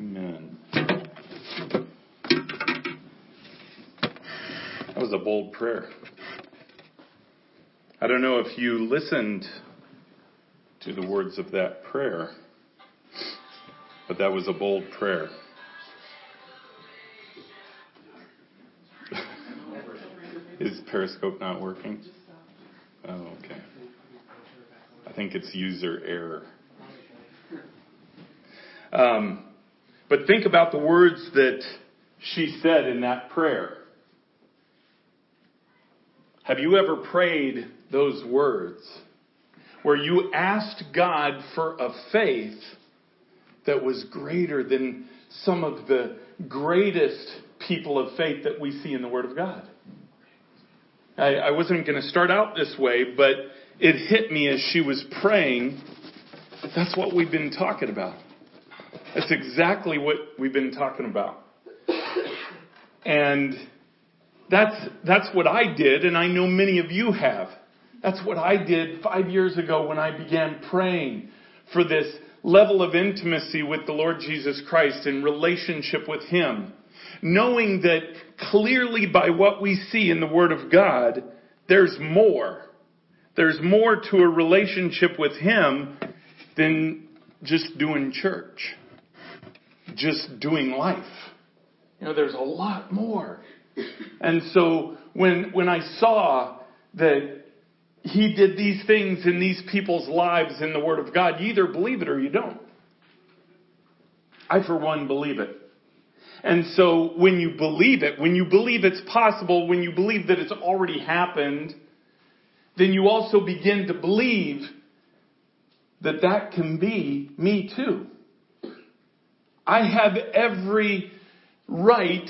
Amen. That was a bold prayer. I don't know if you listened to the words of that prayer, but that was a bold prayer. Is Periscope not working? Oh, okay. I think it's user error. Um, but think about the words that she said in that prayer. Have you ever prayed those words where you asked God for a faith that was greater than some of the greatest people of faith that we see in the Word of God? I, I wasn't going to start out this way, but it hit me as she was praying. That's what we've been talking about. That's exactly what we've been talking about. And that's, that's what I did, and I know many of you have. That's what I did five years ago when I began praying for this level of intimacy with the Lord Jesus Christ in relationship with Him. Knowing that clearly by what we see in the Word of God, there's more. There's more to a relationship with Him than just doing church just doing life. You know, there's a lot more. And so when, when I saw that he did these things in these people's lives in the Word of God, you either believe it or you don't. I, for one, believe it. And so when you believe it, when you believe it's possible, when you believe that it's already happened, then you also begin to believe that that can be me too. I have every right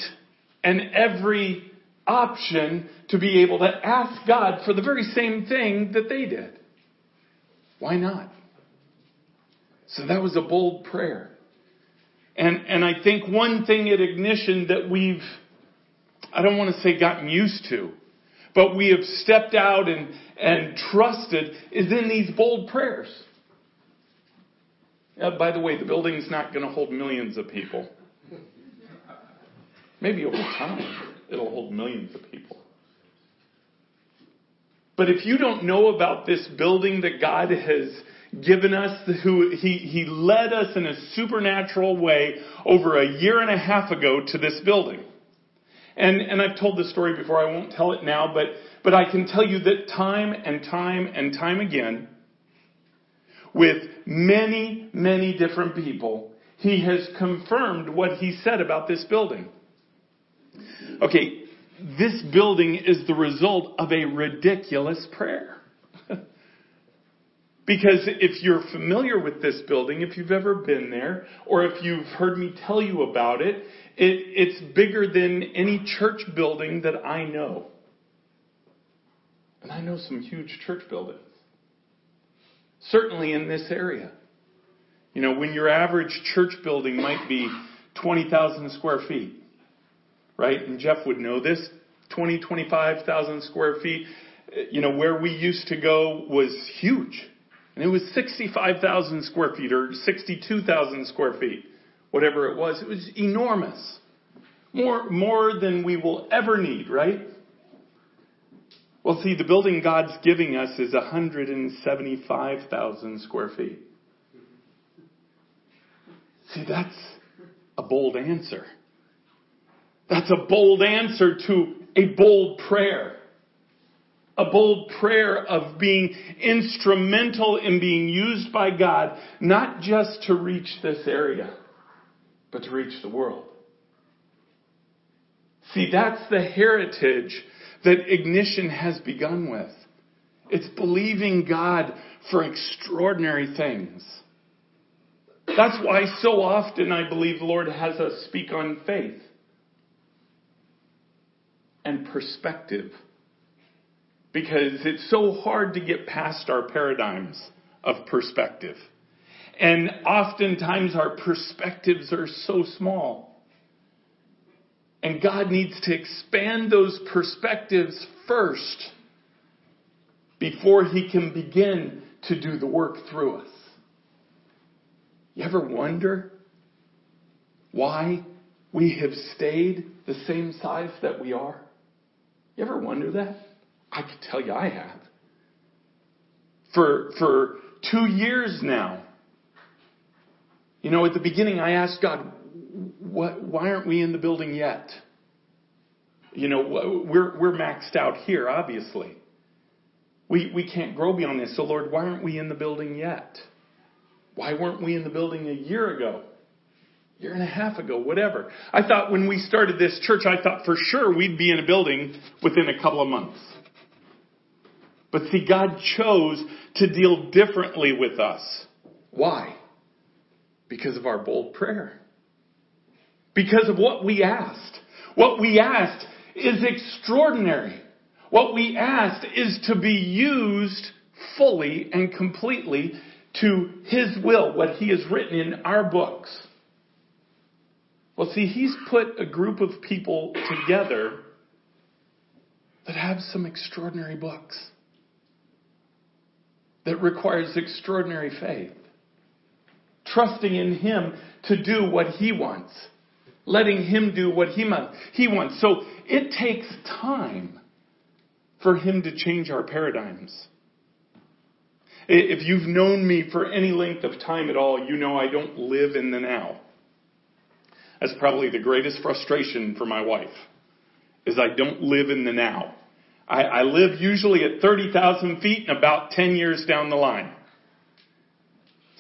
and every option to be able to ask God for the very same thing that they did. Why not? So that was a bold prayer. And, and I think one thing at Ignition that we've, I don't want to say gotten used to, but we have stepped out and, and trusted is in these bold prayers. Uh, by the way, the building's not going to hold millions of people. Maybe over time, it'll hold millions of people. But if you don't know about this building that God has given us, who he, he led us in a supernatural way over a year and a half ago to this building. And, and I've told this story before, I won't tell it now, but, but I can tell you that time and time and time again, with many, many different people, he has confirmed what he said about this building. Okay, this building is the result of a ridiculous prayer. because if you're familiar with this building, if you've ever been there, or if you've heard me tell you about it, it it's bigger than any church building that I know. And I know some huge church buildings. Certainly in this area. You know, when your average church building might be 20,000 square feet, right? And Jeff would know this, 20, 25,000 square feet. You know, where we used to go was huge. And it was 65,000 square feet or 62,000 square feet, whatever it was. It was enormous. More, more than we will ever need, right? Well, see, the building God's giving us is 175,000 square feet. See, that's a bold answer. That's a bold answer to a bold prayer. A bold prayer of being instrumental in being used by God, not just to reach this area, but to reach the world. See, that's the heritage that ignition has begun with. It's believing God for extraordinary things. That's why so often I believe the Lord has us speak on faith and perspective. Because it's so hard to get past our paradigms of perspective. And oftentimes our perspectives are so small. And God needs to expand those perspectives first before He can begin to do the work through us. You ever wonder why we have stayed the same size that we are? You ever wonder that? I can tell you I have. For, for two years now, you know, at the beginning I asked God, what, why aren't we in the building yet? You know, we're, we're maxed out here, obviously. We, we can't grow beyond this. So Lord, why aren't we in the building yet? Why weren't we in the building a year ago? year and a half ago, whatever. I thought when we started this church, I thought for sure we'd be in a building within a couple of months. But see, God chose to deal differently with us. Why? Because of our bold prayer. Because of what we asked. What we asked is extraordinary. What we asked is to be used fully and completely to His will, what He has written in our books. Well, see, He's put a group of people together that have some extraordinary books that requires extraordinary faith. Trusting in Him to do what He wants. Letting Him do what He, he wants. So it takes time for Him to change our paradigms. If you've known me for any length of time at all, you know I don't live in the now. That's probably the greatest frustration for my wife, is I don't live in the now. I, I live usually at 30,000 feet and about 10 years down the line.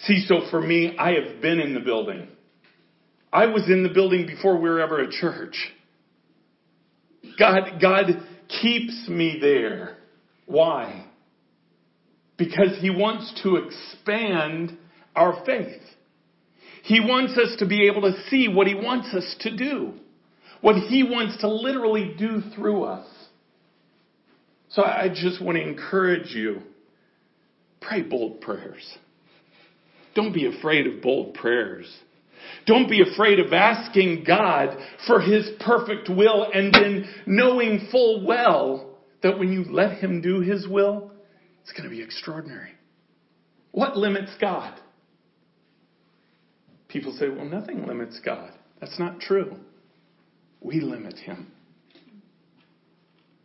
See, so for me, I have been in the building. I was in the building before we were ever a church. God, God keeps me there. Why? Because He wants to expand our faith. He wants us to be able to see what He wants us to do. What He wants to literally do through us. So I just want to encourage you. Pray bold prayers. Don't be afraid of bold prayers. Don't be afraid of asking God for His perfect will and then knowing full well that when you let Him do His will, it's going to be extraordinary. What limits God? People say, well, nothing limits God. That's not true. We limit Him.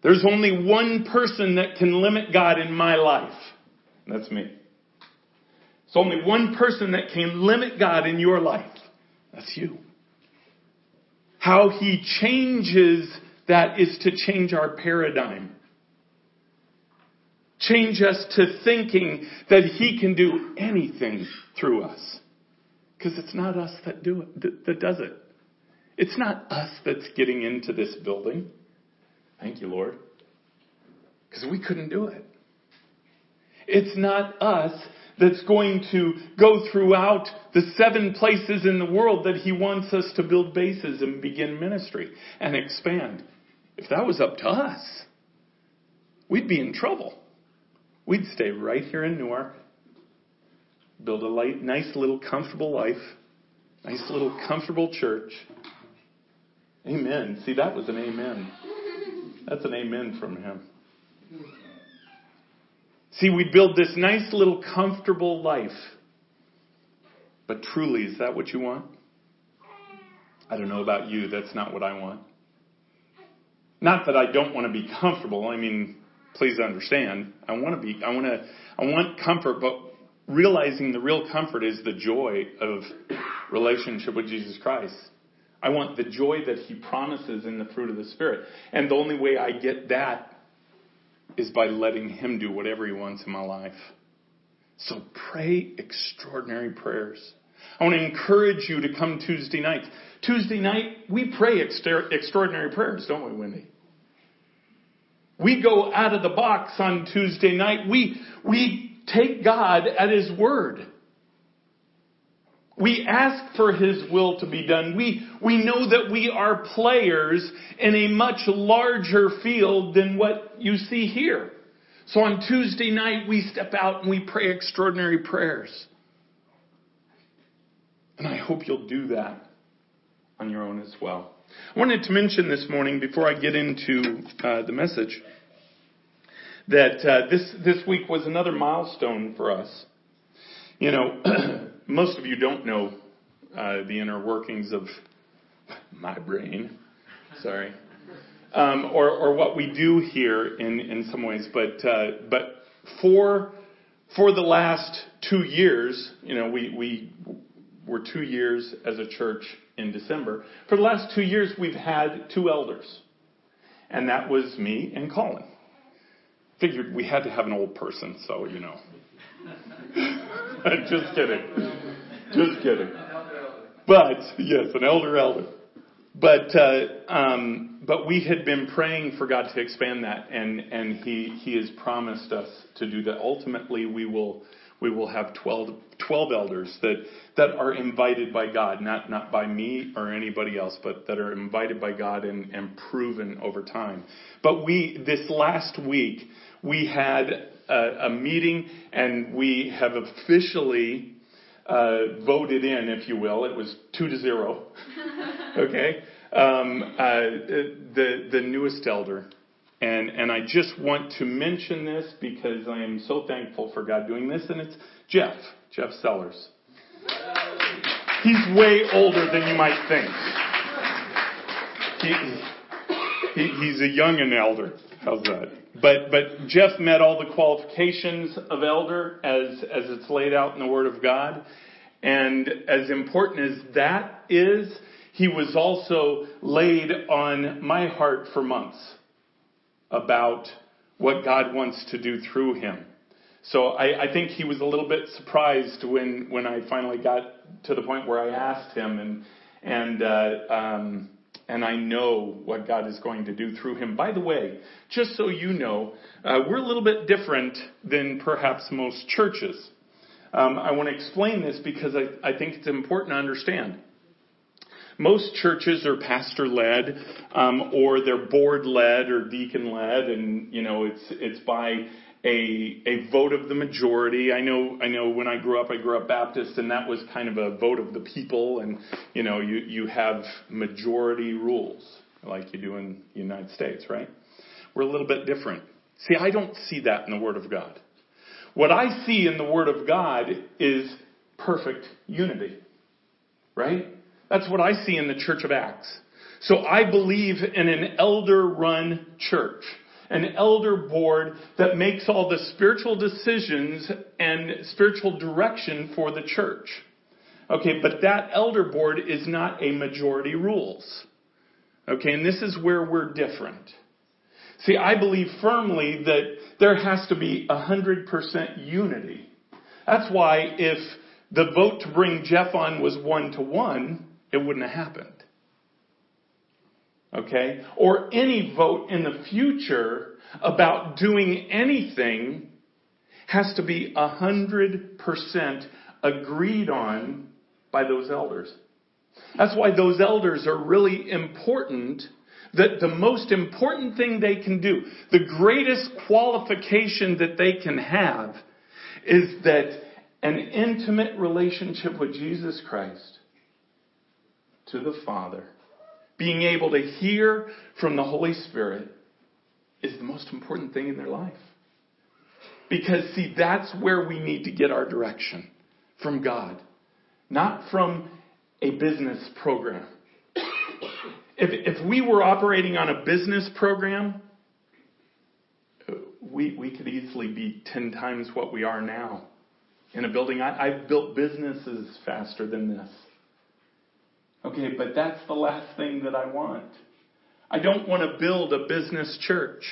There's only one person that can limit God in my life. That's me. It's only one person that can limit God in your life. That's you. How he changes that is to change our paradigm. Change us to thinking that he can do anything through us. Because it's not us that do it, that, does it. It's not us that's getting into this building. Thank you, Lord. Because we couldn't do it. It's not us that's going to go throughout the seven places in the world that He wants us to build bases and begin ministry and expand. If that was up to us, we'd be in trouble. We'd stay right here in Newark, build a light, nice little comfortable life, nice little comfortable church. Amen. See, that was an amen. That's an amen from him. See, we build this nice little comfortable life. But truly, is that what you want? I don't know about you, that's not what I want. Not that I don't want to be comfortable. I mean, please understand. I want to be, I want to, I want comfort, but realizing the real comfort is the joy of relationship with Jesus Christ. I want the joy that He promises in the fruit of the Spirit. And the only way I get that is by letting Him do whatever He wants in my life. So pray extraordinary prayers. I want to encourage you to come Tuesday night. Tuesday night, we pray extra- extraordinary prayers, don't we, Wendy? We go out of the box on Tuesday night. We, we take God at His word. We ask for His will to be done. We, we know that we are players in a much larger field than what you see here. So on Tuesday night, we step out and we pray extraordinary prayers. And I hope you'll do that on your own as well. I wanted to mention this morning, before I get into uh, the message, that uh, this, this week was another milestone for us. You know, most of you don't know uh, the inner workings of my brain, sorry, um, or, or what we do here in, in some ways. But, uh, but for, for the last two years, you know, we, we were two years as a church in December. For the last two years, we've had two elders. And that was me and Colin. Figured we had to have an old person, so, you know. Just kidding. Just kidding. But, yes, an elder elder. But, uh, um, but we had been praying for God to expand that, and, and he, he has promised us to do that. Ultimately, we will, we will have 12, 12 elders that, that are invited by God, not, not by me or anybody else, but that are invited by God and, and proven over time. But we, this last week, we had a, a meeting and we have officially uh, voted in, if you will. It was two to zero. okay, um, uh, the the newest elder, and and I just want to mention this because I am so thankful for God doing this, and it's Jeff Jeff Sellers. He's way older than you might think. He, he, he's a young and elder. How's that? But but Jeff met all the qualifications of elder as as it's laid out in the Word of God. And as important as that is, he was also laid on my heart for months about what God wants to do through him. So I, I, think he was a little bit surprised when, when I finally got to the point where I asked him, and and uh, um, and I know what God is going to do through him. By the way, just so you know, uh, we're a little bit different than perhaps most churches. Um, I want to explain this because I, I think it's important to understand. Most churches are pastor led, um, or they're board led or deacon led, and you know it's it's by a a vote of the majority. I know I know when I grew up, I grew up Baptist, and that was kind of a vote of the people, and you know you you have majority rules like you do in the United States, right? We're a little bit different. See, I don't see that in the Word of God. What I see in the Word of God is perfect unity, right? That's what I see in the Church of Acts. So I believe in an elder run church an elder board that makes all the spiritual decisions and spiritual direction for the church. Okay, but that elder board is not a majority rules. Okay, and this is where we're different. See, I believe firmly that there has to be 100% unity. That's why if the vote to bring Jeff on was one to one, it wouldn't have happened okay, or any vote in the future about doing anything has to be a hundred percent agreed on by those elders. That's why those elders are really important. That the most important thing they can do, the greatest qualification that they can have, is that an intimate relationship with Jesus Christ to the Father being able to hear from the Holy Spirit is the most important thing in their life. Because, see, that's where we need to get our direction from God, not from a business program. If, if we were operating on a business program, we, we could easily be 10 times what we are now in a building. I, I've built businesses faster than this. Okay, but that's the last thing that I want. I don't want to build a business church.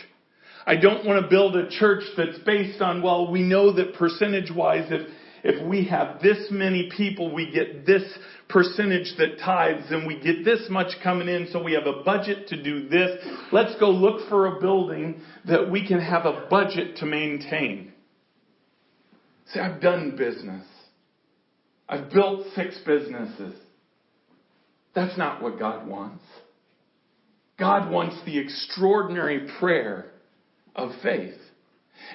I don't want to build a church that's based on, well, we know that percentage wise, if, if we have this many people, we get this percentage that tithes and we get this much coming in, so we have a budget to do this. Let's go look for a building that we can have a budget to maintain. See, I've done business. I've built six businesses. That's not what God wants. God wants the extraordinary prayer of faith.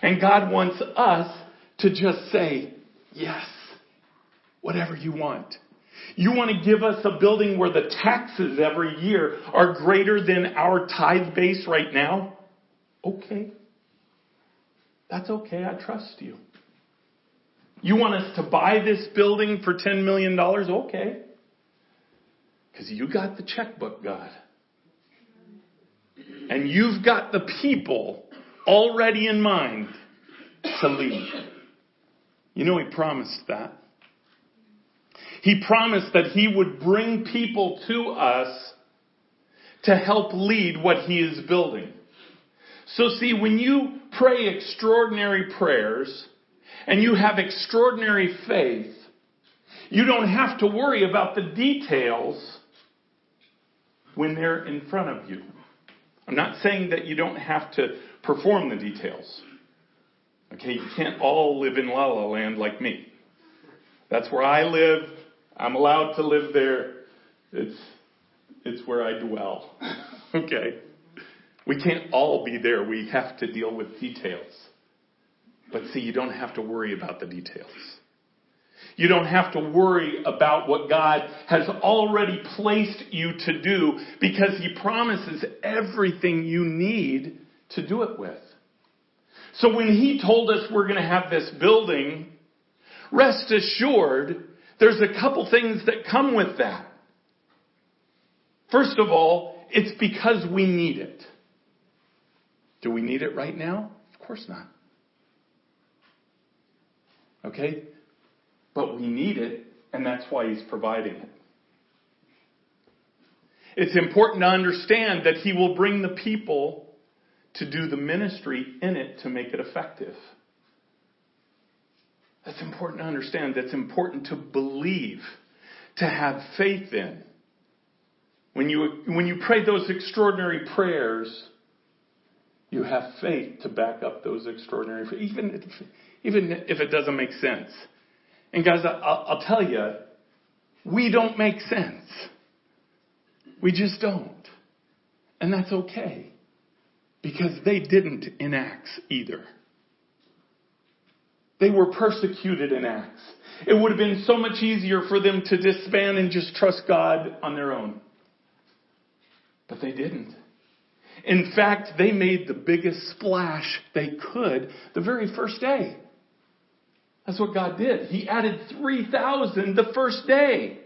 And God wants us to just say, yes, whatever you want. You want to give us a building where the taxes every year are greater than our tithe base right now? Okay. That's okay. I trust you. You want us to buy this building for $10 million? Okay. Because you got the checkbook, God. And you've got the people already in mind to lead. You know, He promised that. He promised that He would bring people to us to help lead what He is building. So see, when you pray extraordinary prayers and you have extraordinary faith, you don't have to worry about the details when they're in front of you. I'm not saying that you don't have to perform the details. Okay, you can't all live in La La Land like me. That's where I live. I'm allowed to live there. It's, it's where I dwell. okay. We can't all be there. We have to deal with details. But see, you don't have to worry about the details. You don't have to worry about what God has already placed you to do because He promises everything you need to do it with. So when He told us we're going to have this building, rest assured there's a couple things that come with that. First of all, it's because we need it. Do we need it right now? Of course not. Okay? But we need it, and that's why He's providing it. It's important to understand that He will bring the people to do the ministry in it to make it effective. That's important to understand. That's important to believe, to have faith in. When you, when you pray those extraordinary prayers, you have faith to back up those extraordinary, even if, even if it doesn't make sense. And guys, I'll, I'll tell you, we don't make sense. We just don't. And that's okay. Because they didn't in Acts either. They were persecuted in Acts. It would have been so much easier for them to disband and just trust God on their own. But they didn't. In fact, they made the biggest splash they could the very first day. That's what God did. He added 3,000 the first day.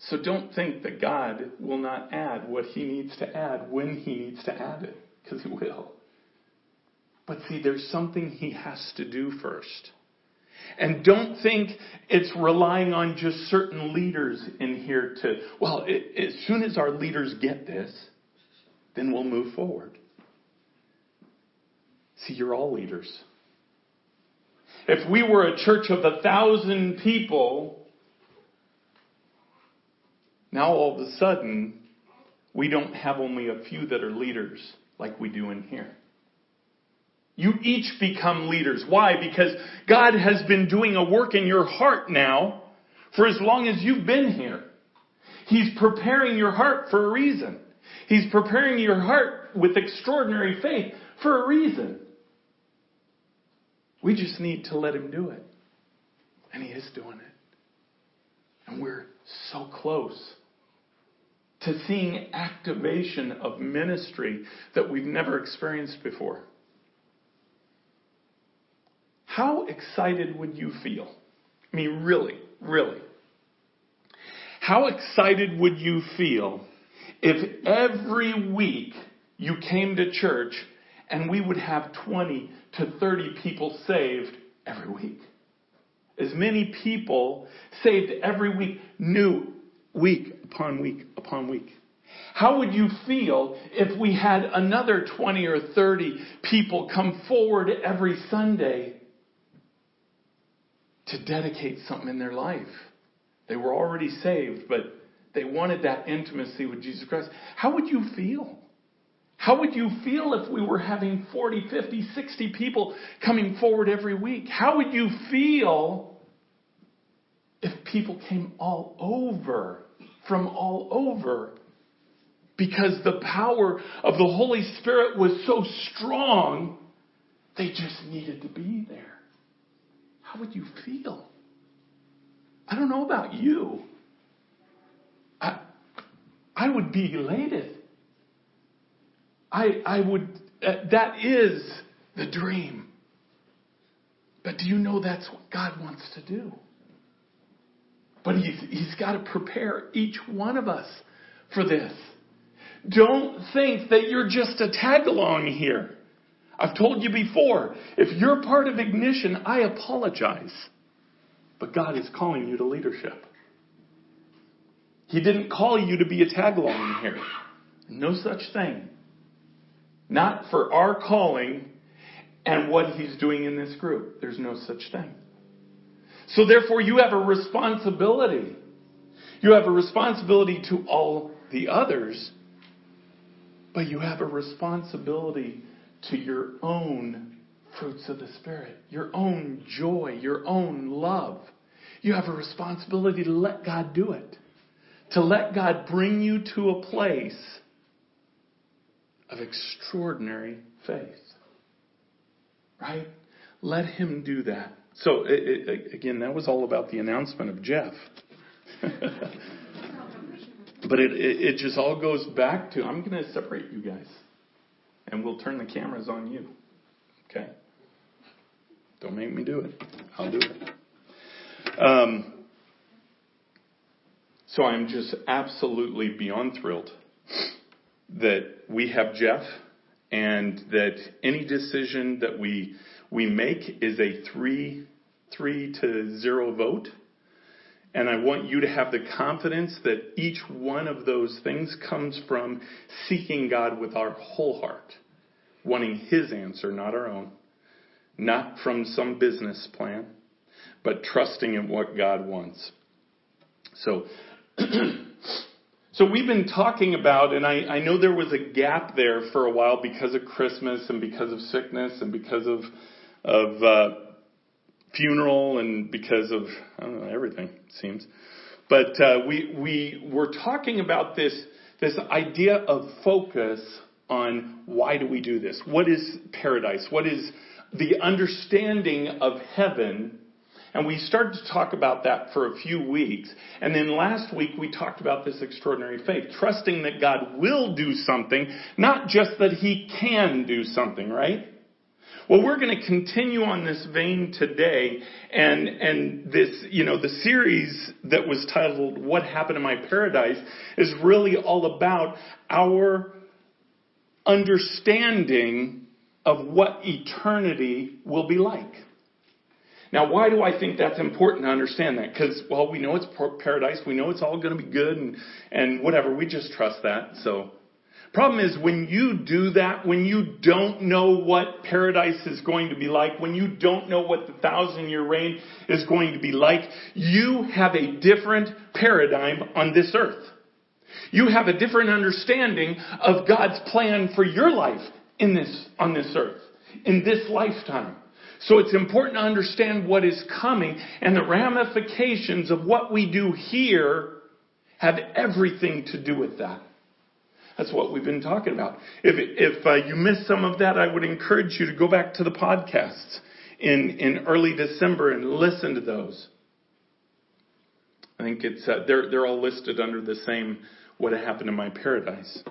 So don't think that God will not add what he needs to add when he needs to add it, because he will. But see, there's something he has to do first. And don't think it's relying on just certain leaders in here to, well, it, as soon as our leaders get this, then we'll move forward. See, you're all leaders. If we were a church of a thousand people, now all of a sudden, we don't have only a few that are leaders like we do in here. You each become leaders. Why? Because God has been doing a work in your heart now for as long as you've been here. He's preparing your heart for a reason. He's preparing your heart with extraordinary faith for a reason. We just need to let Him do it. And He is doing it. And we're so close to seeing activation of ministry that we've never experienced before. How excited would you feel? I mean, really, really. How excited would you feel if every week you came to church and we would have 20 to 30 people saved every week. As many people saved every week, new week upon week upon week. How would you feel if we had another 20 or 30 people come forward every Sunday to dedicate something in their life? They were already saved, but they wanted that intimacy with Jesus Christ. How would you feel? How would you feel if we were having 40, 50, 60 people coming forward every week? How would you feel if people came all over, from all over? Because the power of the Holy Spirit was so strong, they just needed to be there. How would you feel? I don't know about you. I, I would be elated. I, I would, uh, that is the dream. But do you know that's what God wants to do? But he's, he's got to prepare each one of us for this. Don't think that you're just a tag along here. I've told you before, if you're part of ignition, I apologize. But God is calling you to leadership. He didn't call you to be a tag along here. No such thing. Not for our calling and what He's doing in this group. There's no such thing. So therefore, you have a responsibility. You have a responsibility to all the others, but you have a responsibility to your own fruits of the Spirit, your own joy, your own love. You have a responsibility to let God do it, to let God bring you to a place of extraordinary faith. Right? Let Him do that. So, it, it, again, that was all about the announcement of Jeff. but it, it just all goes back to I'm going to separate you guys, and we'll turn the cameras on you. Okay? Don't make me do it. I'll do it. Um, so I'm just absolutely beyond thrilled that we have Jeff and that any decision that we we make is a three three to zero vote. And I want you to have the confidence that each one of those things comes from seeking God with our whole heart, wanting His answer, not our own, not from some business plan, but trusting in what God wants. So, so we've been talking about, and I, I know there was a gap there for a while because of Christmas and because of sickness and because of of uh, funeral and because of I don't know everything it seems. But uh, we we were talking about this this idea of focus on why do we do this? What is paradise? What is the understanding of heaven? And we started to talk about that for a few weeks. And then last week we talked about this extraordinary faith, trusting that God will do something, not just that He can do something, right? Well, we're going to continue on this vein today and, and this, you know, the series that was titled What Happened in My Paradise is really all about our understanding of what eternity will be like. Now, why do I think that's important to understand that? Because, well, we know it's paradise. We know it's all going to be good and, and whatever. We just trust that. So Problem is when you do that, when you don't know what paradise is going to be like, when you don't know what the thousand year reign is going to be like, you have a different paradigm on this earth. You have a different understanding of God's plan for your life in this, on this earth, in this lifetime. So it's important to understand what is coming and the ramifications of what we do here have everything to do with that. That's what we've been talking about. If, if uh, you missed some of that, I would encourage you to go back to the podcasts in, in early December and listen to those. I think it's, uh, they're, they're all listed under the same What Happened in My Paradise.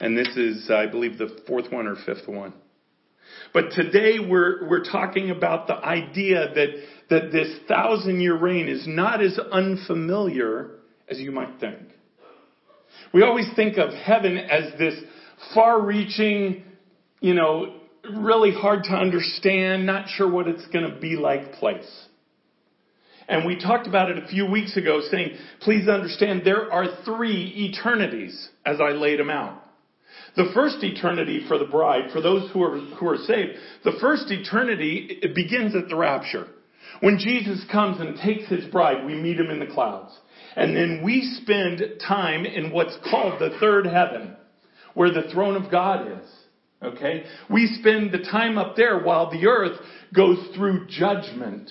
And this is, I believe, the fourth one or fifth one. But today we're, we're talking about the idea that, that this thousand year reign is not as unfamiliar as you might think. We always think of heaven as this far reaching, you know, really hard to understand, not sure what it's going to be like place. And we talked about it a few weeks ago saying, please understand there are three eternities as I laid them out. The first eternity for the bride, for those who are, who are saved, the first eternity it begins at the rapture. When Jesus comes and takes his bride, we meet him in the clouds. And then we spend time in what's called the third heaven, where the throne of God is. Okay? We spend the time up there while the earth goes through judgment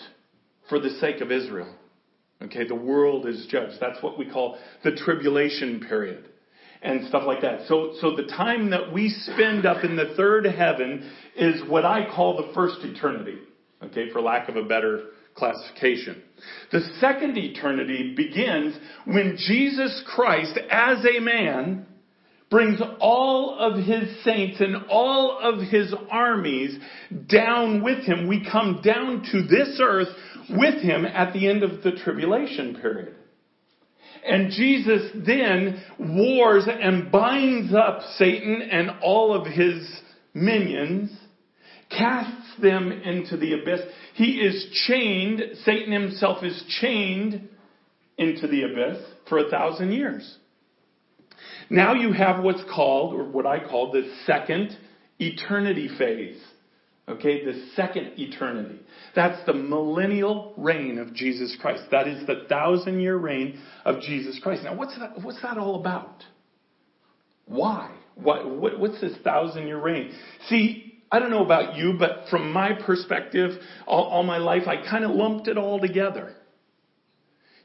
for the sake of Israel. Okay? The world is judged. That's what we call the tribulation period and stuff like that. So, so the time that we spend up in the third heaven is what I call the first eternity. Okay? For lack of a better classification. The second eternity begins when Jesus Christ, as a man, brings all of his saints and all of his armies down with him. We come down to this earth with him at the end of the tribulation period. And Jesus then wars and binds up Satan and all of his minions, casts them into the abyss. He is chained, Satan himself is chained into the abyss for a thousand years. Now you have what's called, or what I call the second eternity phase. Okay, the second eternity. That's the millennial reign of Jesus Christ. That is the thousand year reign of Jesus Christ. Now, what's that, what's that all about? Why? What, what, what's this thousand year reign? See, I don't know about you, but from my perspective, all, all my life, I kind of lumped it all together.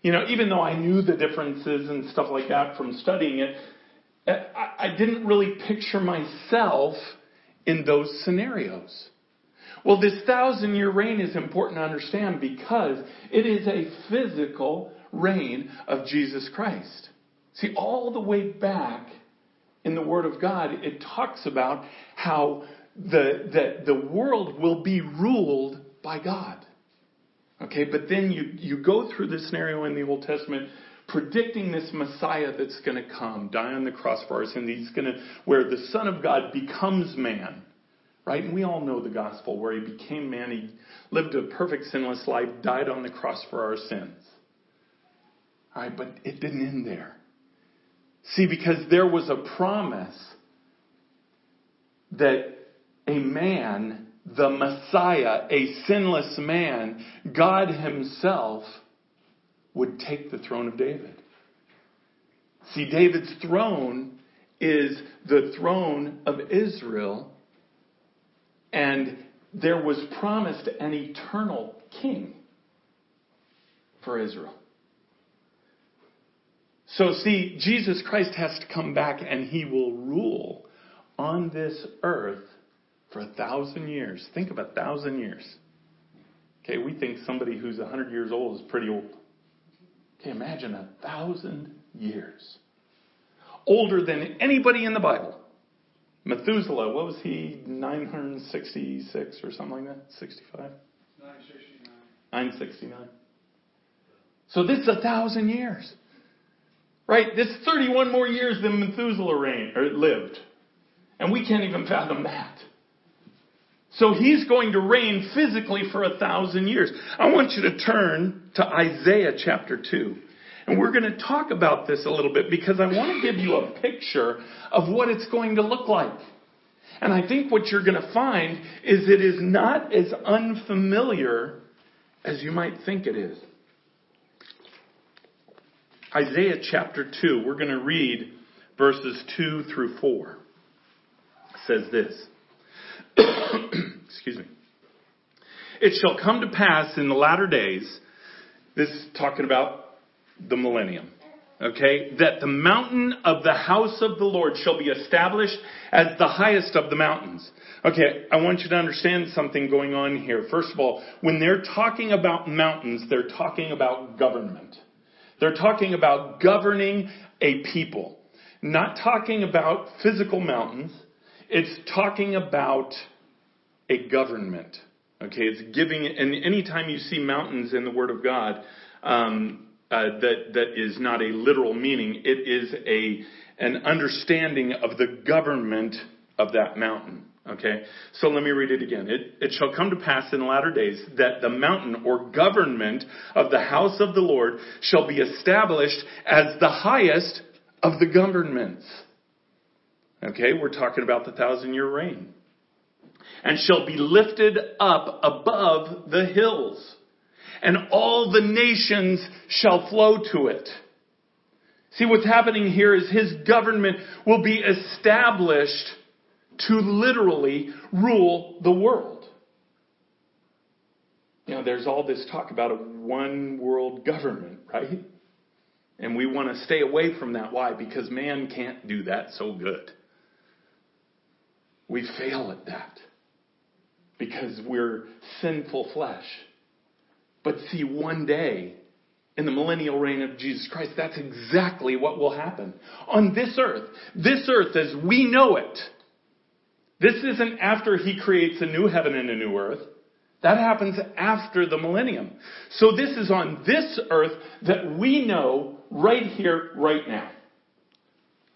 You know, even though I knew the differences and stuff like that from studying it, I, I didn't really picture myself in those scenarios. Well, this thousand year reign is important to understand because it is a physical reign of Jesus Christ. See, all the way back in the Word of God, it talks about how the, the, the world will be ruled by God. Okay, but then you, you go through the scenario in the Old Testament predicting this Messiah that's going to come, die on the cross for us, and he's going to, where the Son of God becomes man. Right? And we all know the gospel where he became man. He lived a perfect sinless life, died on the cross for our sins. All right, but it didn't end there. See, because there was a promise that a man, the Messiah, a sinless man, God Himself, would take the throne of David. See, David's throne is the throne of Israel and there was promised an eternal king for Israel. So, see, Jesus Christ has to come back and he will rule on this earth for a thousand years. Think of a thousand years. Okay, we think somebody who's a hundred years old is pretty old. Okay, imagine a thousand years. Older than anybody in the Bible. Methuselah, what was he, 966 or something like that? 65? 969. 969. So this is a thousand years. Right? This 31 more years than Methuselah reigned, or lived. And we can't even fathom that. So he's going to reign physically for a thousand years. I want you to turn to Isaiah chapter 2. And we're going to talk about this a little bit because I want to give you a picture of what it's going to look like. And I think what you're going to find is it is not as unfamiliar as you might think it is. Isaiah chapter 2, we're going to read verses 2 through 4. It says this. Excuse me. It shall come to pass in the latter days, this talking about the millennium. Okay? That the mountain of the house of the Lord shall be established as the highest of the mountains. Okay, I want you to understand something going on here. First of all, when they're talking about mountains, they're talking about government. They're talking about governing a people. Not talking about physical mountains. It's talking about a government. Okay, it's giving, and anytime you see mountains in the Word of God, um, uh, that that is not a literal meaning. It is a an understanding of the government of that mountain. Okay, so let me read it again. It, it shall come to pass in the latter days that the mountain or government of the house of the Lord shall be established as the highest of the governments. Okay, we're talking about the thousand year reign. And shall be lifted up above the hills and all the nations shall flow to it. See, what's happening here is his government will be established to literally rule the world. You know, there's all this talk about a one world government, right? And we want to stay away from that. Why? Because man can't do that so good. We fail at that because we're sinful flesh. But see, one day, in the millennial reign of Jesus Christ, that's exactly what will happen. On this earth, this earth as we know it, this isn't after he creates a new heaven and a new earth. That happens after the millennium. So this is on this earth that we know right here, right now.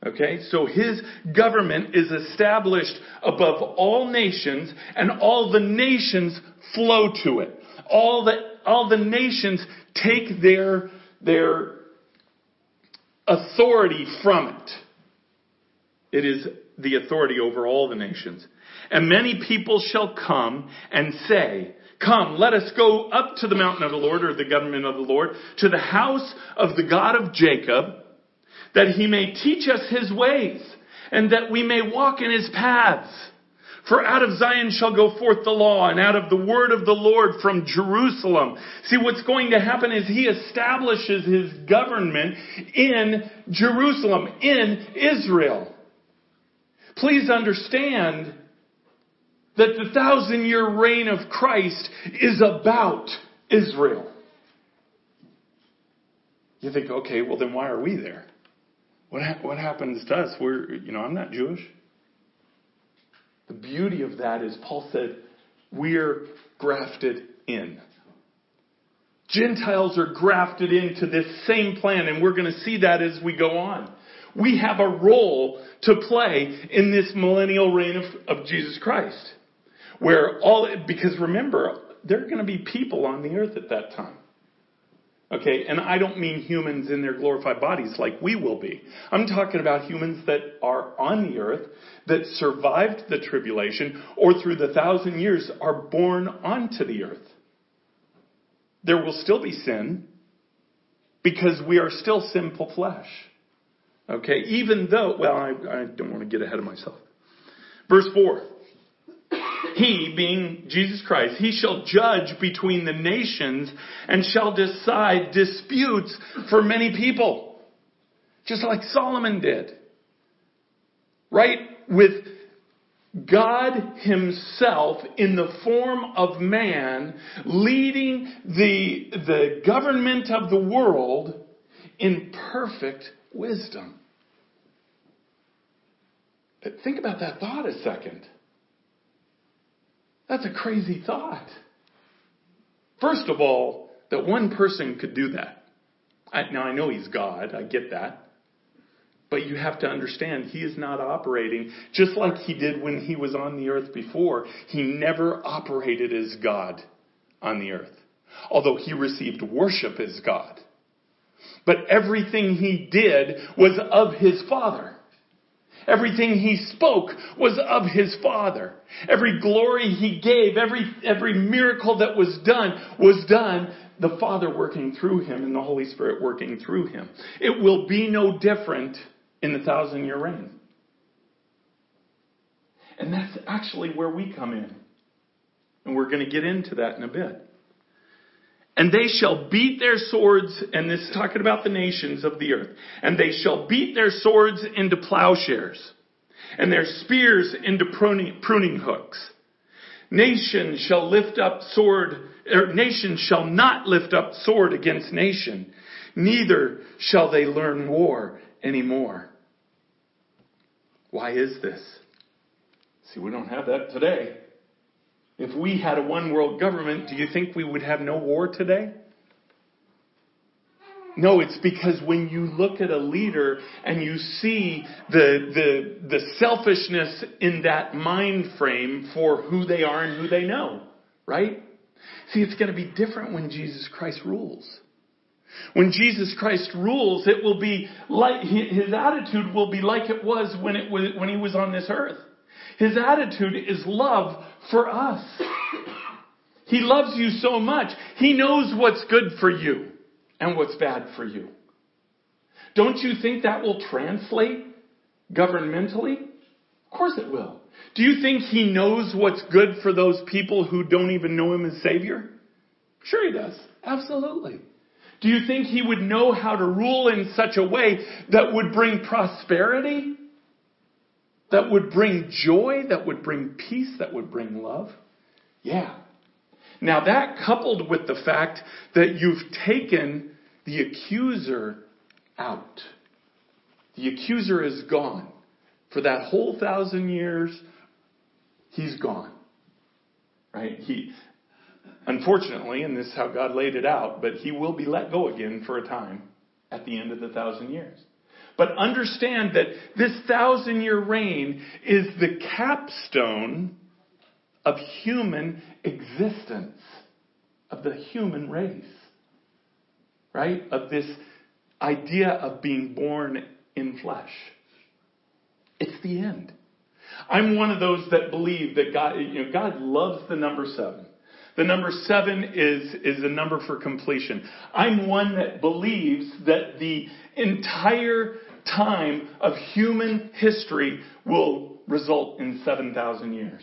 Okay, so his government is established above all nations and all the nations flow to it. All the, all the nations take their, their authority from it. It is the authority over all the nations. And many people shall come and say, Come, let us go up to the mountain of the Lord, or the government of the Lord, to the house of the God of Jacob, that he may teach us his ways, and that we may walk in his paths. For out of Zion shall go forth the law, and out of the word of the Lord from Jerusalem. See, what's going to happen is he establishes his government in Jerusalem, in Israel. Please understand that the thousand year reign of Christ is about Israel. You think, okay, well then why are we there? What, ha- what happens to us? We're, you know, I'm not Jewish. The beauty of that is Paul said, we're grafted in. Gentiles are grafted into this same plan, and we're going to see that as we go on. We have a role to play in this millennial reign of, of Jesus Christ. Where all, because remember, there are going to be people on the earth at that time. Okay, and I don't mean humans in their glorified bodies like we will be. I'm talking about humans that are on the earth, that survived the tribulation, or through the thousand years are born onto the earth. There will still be sin, because we are still sinful flesh. Okay, even though, well, I, I don't want to get ahead of myself. Verse 4 he, being Jesus Christ, he shall judge between the nations and shall decide disputes for many people. Just like Solomon did. Right? With God himself in the form of man leading the, the government of the world in perfect wisdom. Think about that thought a second. That's a crazy thought. First of all, that one person could do that. I, now I know he's God, I get that. But you have to understand, he is not operating just like he did when he was on the earth before. He never operated as God on the earth. Although he received worship as God. But everything he did was of his Father. Everything he spoke was of his Father. Every glory he gave, every, every miracle that was done, was done the Father working through him and the Holy Spirit working through him. It will be no different in the thousand year reign. And that's actually where we come in. And we're going to get into that in a bit. And they shall beat their swords, and this is talking about the nations of the earth, and they shall beat their swords into plowshares, and their spears into pruning, pruning hooks. Nation shall lift up sword, or nation shall not lift up sword against nation, neither shall they learn war anymore. Why is this? See, we don't have that today. If we had a one world government, do you think we would have no war today? No, it's because when you look at a leader and you see the, the, the selfishness in that mind frame for who they are and who they know, right? See, it's going to be different when Jesus Christ rules. When Jesus Christ rules, it will be like, his attitude will be like it was when it was, when he was on this earth. His attitude is love for us. He loves you so much. He knows what's good for you and what's bad for you. Don't you think that will translate governmentally? Of course it will. Do you think he knows what's good for those people who don't even know him as Savior? Sure he does. Absolutely. Do you think he would know how to rule in such a way that would bring prosperity? That would bring joy, that would bring peace, that would bring love? Yeah. Now that coupled with the fact that you've taken the accuser out. The accuser is gone. For that whole thousand years, he's gone. Right? He, Unfortunately, and this is how God laid it out, but he will be let go again for a time at the end of the thousand years. But understand that this thousand year reign is the capstone of human existence, of the human race. Right? Of this idea of being born in flesh. It's the end. I'm one of those that believe that God, you know, God loves the number seven. The number seven is, is a number for completion. I'm one that believes that the entire time of human history will result in 7,000 years.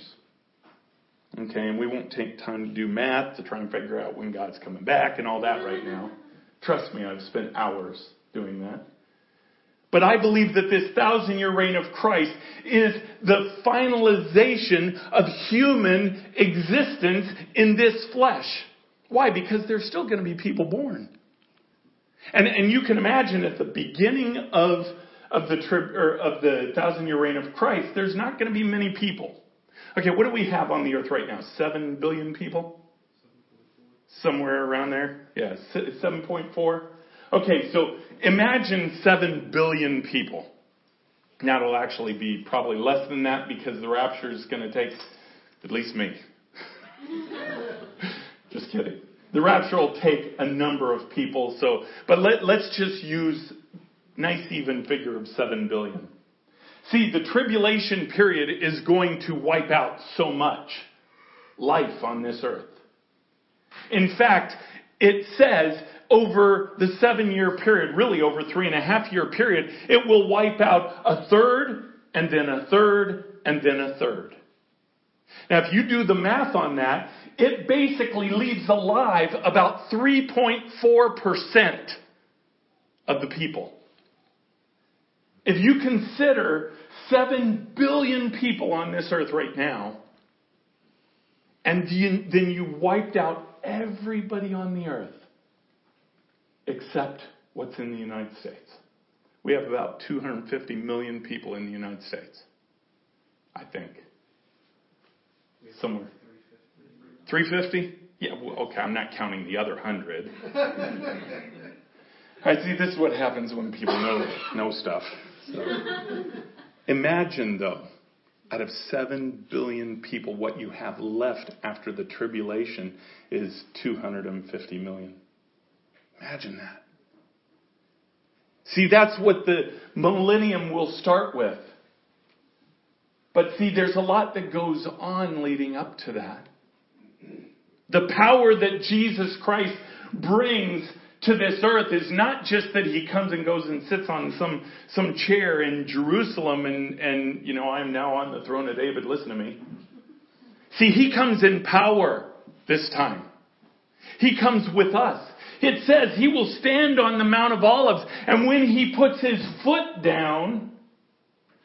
Okay, and we won't take time to do math to try and figure out when God's coming back and all that right now. Trust me, I've spent hours doing that. But I believe that this thousand year reign of Christ is the finalization of human existence in this flesh. Why? Because there's still going to be people born. And, and you can imagine at the beginning of, of the trip, or of the thousand year reign of Christ, there's not going to be many people. Okay, what do we have on the earth right now? Seven billion people? Somewhere around there? Yeah, 7.4. Okay, so imagine 7 billion people. Now it'll actually be probably less than that because the rapture is going to take at least me. just kidding. The rapture will take a number of people, so, but let, let's just use nice even figure of 7 billion. See, the tribulation period is going to wipe out so much life on this earth. In fact, it says over the seven year period, really over three and a half year period, it will wipe out a third and then a third and then a third. Now, if you do the math on that, it basically leaves alive about 3.4% of the people. If you consider 7 billion people on this earth right now, and then you wiped out everybody on the earth except what's in the United States. We have about 250 million people in the United States. I think. Somewhere. 350? Yeah, well, okay, I'm not counting the other 100. I see this is what happens when people know know stuff. So. Imagine though, out of 7 billion people, what you have left after the tribulation is 250 million. Imagine that. See, that's what the millennium will start with. But see, there's a lot that goes on leading up to that. The power that Jesus Christ brings to this earth is not just that he comes and goes and sits on some, some chair in Jerusalem and, and, you know, I'm now on the throne of David, listen to me. See, he comes in power this time. He comes with us. It says he will stand on the Mount of Olives, and when he puts his foot down,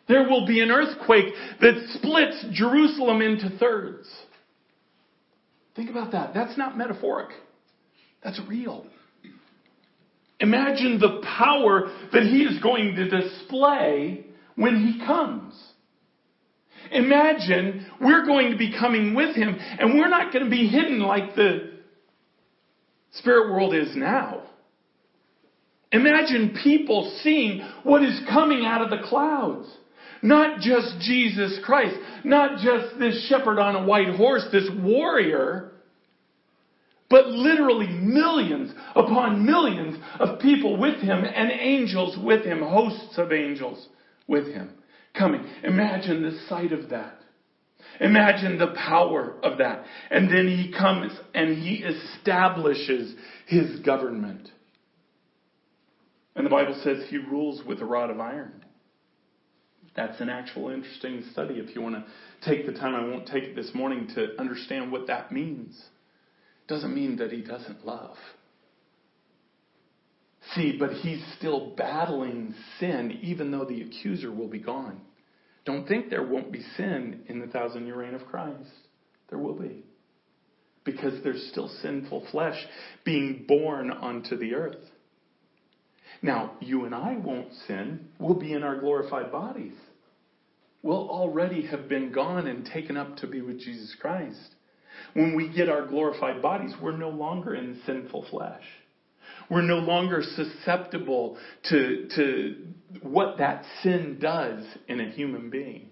there will be an earthquake that splits Jerusalem into thirds. Think about that. That's not metaphoric. That's real. Imagine the power that he is going to display when he comes. Imagine we're going to be coming with him and we're not going to be hidden like the spirit world is now. Imagine people seeing what is coming out of the clouds. Not just Jesus Christ, not just this shepherd on a white horse, this warrior, but literally millions upon millions of people with him and angels with him, hosts of angels with him coming. Imagine the sight of that. Imagine the power of that. And then he comes and he establishes his government. And the Bible says he rules with a rod of iron. That's an actual interesting study if you want to take the time. I won't take it this morning to understand what that means. Doesn't mean that he doesn't love. See, but he's still battling sin even though the accuser will be gone. Don't think there won't be sin in the thousand year reign of Christ. There will be. Because there's still sinful flesh being born onto the earth. Now, you and I won't sin. We'll be in our glorified bodies. We'll already have been gone and taken up to be with Jesus Christ. When we get our glorified bodies, we're no longer in sinful flesh. We're no longer susceptible to, to what that sin does in a human being.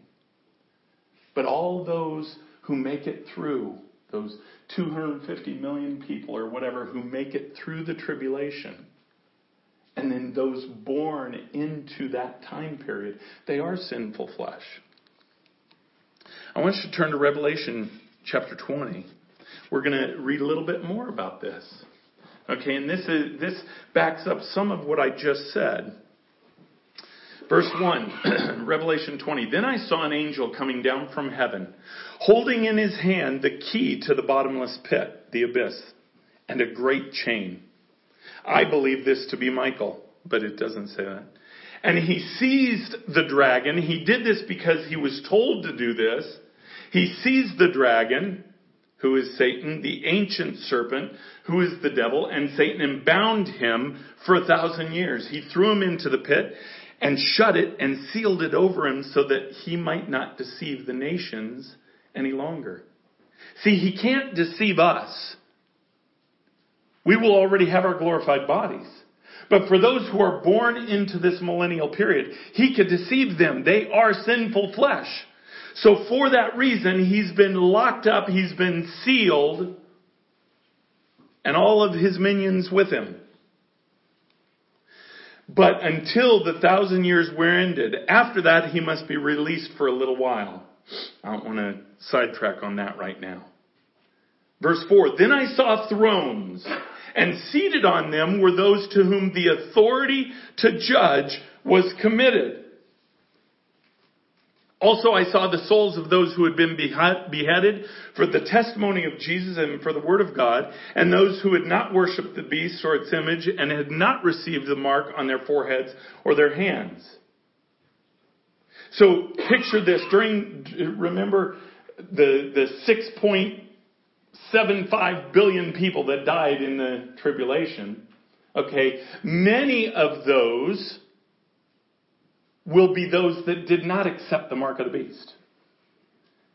But all those who make it through, those 250 million people or whatever who make it through the tribulation, and then those born into that time period, they are sinful flesh. I want you to turn to Revelation chapter 20. We're going to read a little bit more about this. Okay, and this is this backs up some of what I just said. Verse 1, Revelation 20. Then I saw an angel coming down from heaven, holding in his hand the key to the bottomless pit, the abyss, and a great chain. I believe this to be Michael, but it doesn't say that. And he seized the dragon. He did this because he was told to do this. He seized the dragon, who is Satan, the ancient serpent, who is the devil, and Satan and bound him for a thousand years. He threw him into the pit and shut it and sealed it over him so that he might not deceive the nations any longer. See, he can't deceive us. We will already have our glorified bodies. But for those who are born into this millennial period, he could deceive them. They are sinful flesh. So for that reason, he's been locked up, he's been sealed, and all of his minions with him. But until the thousand years were ended, after that he must be released for a little while. I don't want to sidetrack on that right now. Verse 4, Then I saw thrones, and seated on them were those to whom the authority to judge was committed. Also, I saw the souls of those who had been beheaded for the testimony of Jesus and for the word of God, and those who had not worshipped the beast or its image and had not received the mark on their foreheads or their hands. So picture this during, remember the, the 6.75 billion people that died in the tribulation. Okay. Many of those will be those that did not accept the mark of the beast.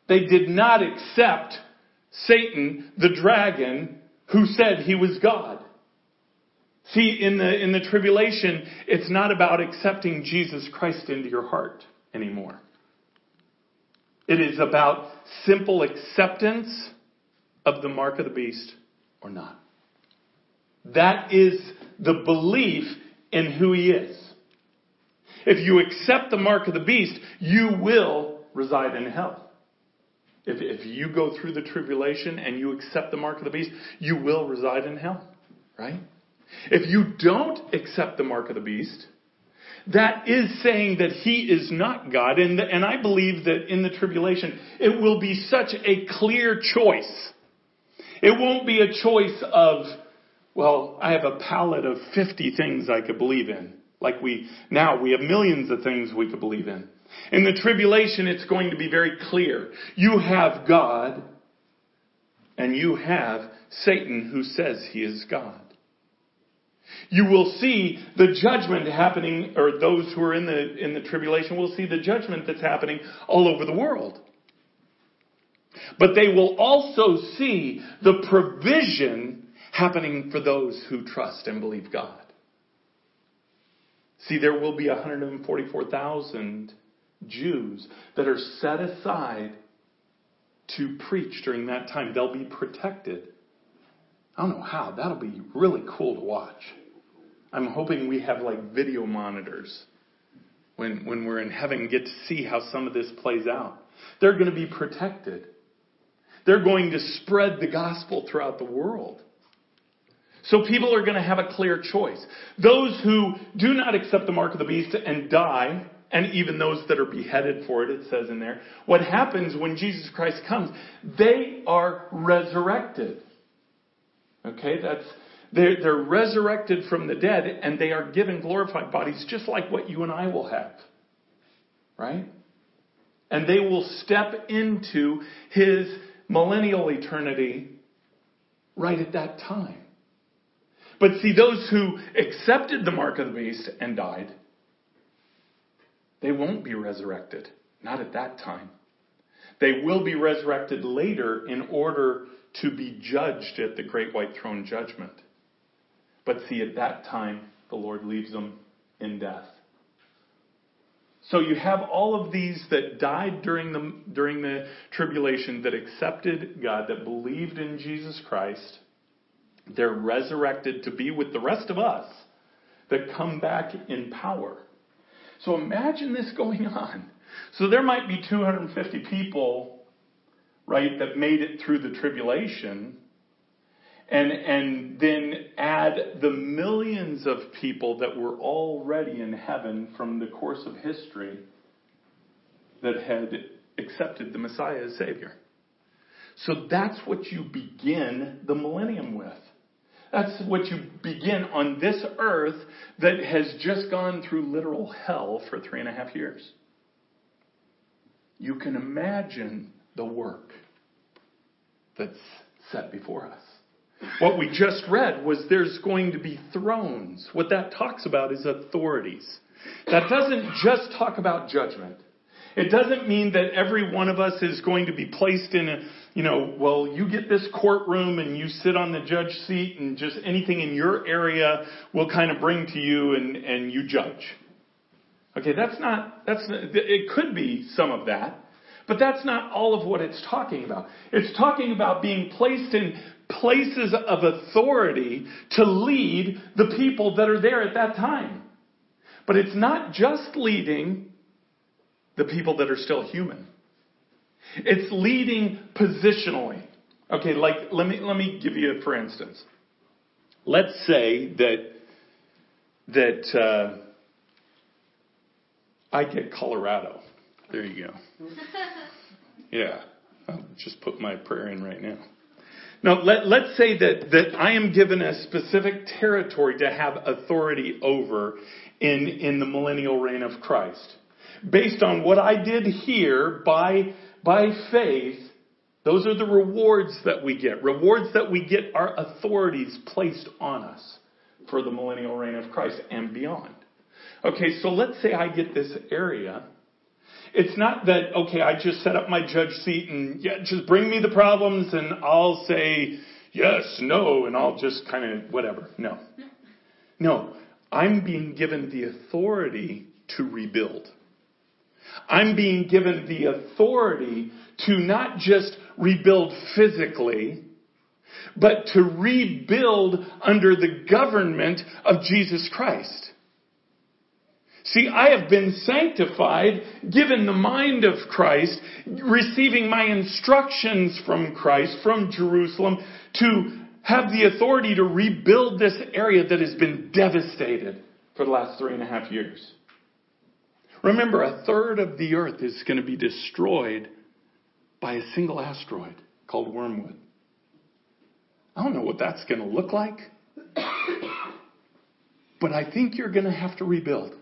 They did not accept Satan, the dragon, who said he was God. See, in the, in the tribulation, it's not about accepting Jesus Christ into your heart anymore. It is about simple acceptance of the mark of the beast or not. That is the belief in who he is. If you accept the mark of the beast, you will reside in hell. If, if you go through the tribulation and you accept the mark of the beast, you will reside in hell. Right? If you don't accept the mark of the beast, that is saying that he is not God. And, and I believe that in the tribulation, it will be such a clear choice. It won't be a choice of, well, I have a palette of 50 things I could believe in. Like we, now we have millions of things we could believe in. In the tribulation, it's going to be very clear. You have God, and you have Satan who says he is God. You will see the judgment happening, or those who are in the, in the tribulation will see the judgment that's happening all over the world. But they will also see the provision happening for those who trust and believe God. See, there will be 144,000 Jews that are set aside to preach during that time. They'll be protected. I don't know how. That'll be really cool to watch. I'm hoping we have like video monitors when, when we're in heaven get to see how some of this plays out. They're going to be protected. They're going to spread the gospel throughout the world. So people are going to have a clear choice. Those who do not accept the mark of the beast and die, and even those that are beheaded for it, it says in there, what happens when Jesus Christ comes? They are resurrected. Okay, that's, they're, they're resurrected from the dead and they are given glorified bodies just like what you and I will have. Right? And they will step into his millennial eternity right at that time. But see, those who accepted the mark of the beast and died, they won't be resurrected. Not at that time. They will be resurrected later in order to be judged at the great white throne judgment. But see, at that time, the Lord leaves them in death. So you have all of these that died during the, during the tribulation that accepted God, that believed in Jesus Christ. They're resurrected to be with the rest of us that come back in power. So imagine this going on. So there might be 250 people, right, that made it through the tribulation and, and then add the millions of people that were already in heaven from the course of history that had accepted the Messiah as Savior. So that's what you begin the millennium with. That's what you begin on this earth that has just gone through literal hell for three and a half years. You can imagine the work that's set before us. What we just read was there's going to be thrones. What that talks about is authorities. That doesn't just talk about judgment. It doesn't mean that every one of us is going to be placed in a, you know, well, you get this courtroom and you sit on the judge seat and just anything in your area will kind of bring to you and, and you judge. Okay, that's not, that's, it could be some of that, but that's not all of what it's talking about. It's talking about being placed in places of authority to lead the people that are there at that time. But it's not just leading the people that are still human. It's leading positionally. Okay, like let me let me give you a for instance. Let's say that that uh, I get Colorado. There you go. Yeah, I'll just put my prayer in right now. Now, let, let's say that, that I am given a specific territory to have authority over in, in the millennial reign of Christ. Based on what I did here by, by faith, those are the rewards that we get. Rewards that we get are authorities placed on us for the millennial reign of Christ and beyond. Okay, so let's say I get this area it's not that, okay, I just set up my judge seat and yeah, just bring me the problems and I'll say yes, no, and I'll just kind of whatever. No. No. I'm being given the authority to rebuild. I'm being given the authority to not just rebuild physically, but to rebuild under the government of Jesus Christ. See, I have been sanctified, given the mind of Christ, receiving my instructions from Christ, from Jerusalem, to have the authority to rebuild this area that has been devastated for the last three and a half years. Remember, a third of the earth is going to be destroyed by a single asteroid called Wormwood. I don't know what that's going to look like, but I think you're going to have to rebuild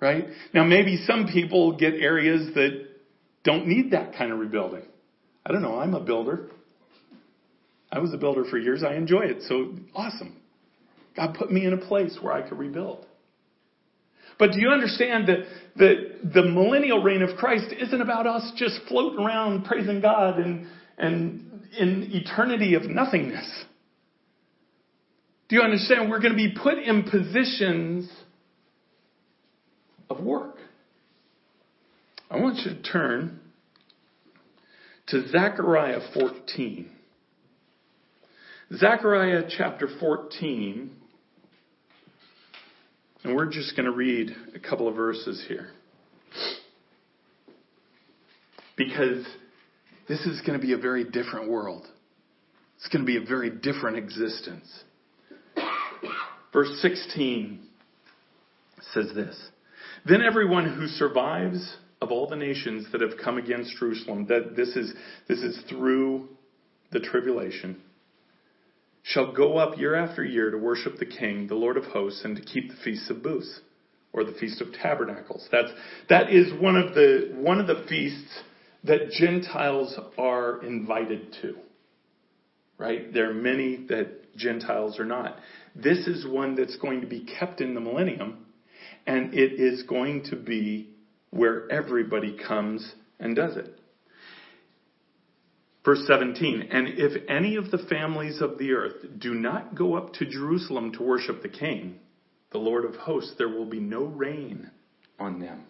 right? Now, maybe some people get areas that don't need that kind of rebuilding. I don't know. I'm a builder. I was a builder for years. I enjoy it. So awesome. God put me in a place where I could rebuild. But do you understand that, that the millennial reign of Christ isn't about us just floating around praising God and, and in eternity of nothingness? Do you understand? We're going to be put in positions of work. I want you to turn to Zechariah 14. Zechariah chapter 14, and we're just going to read a couple of verses here. Because this is going to be a very different world. It's going to be a very different existence. Verse 16 says this then everyone who survives of all the nations that have come against Jerusalem, that this is, this is through the tribulation, shall go up year after year to worship the King, the Lord of hosts, and to keep the feasts of booths, or the Feast of Tabernacles. That's, that is one of the, one of the feasts that Gentiles are invited to. Right? There are many that Gentiles are not. This is one that's going to be kept in the millennium and it is going to be where everybody comes and does it. Verse 17, and if any of the families of the earth do not go up to Jerusalem to worship the king, the Lord of hosts, there will be no rain on them.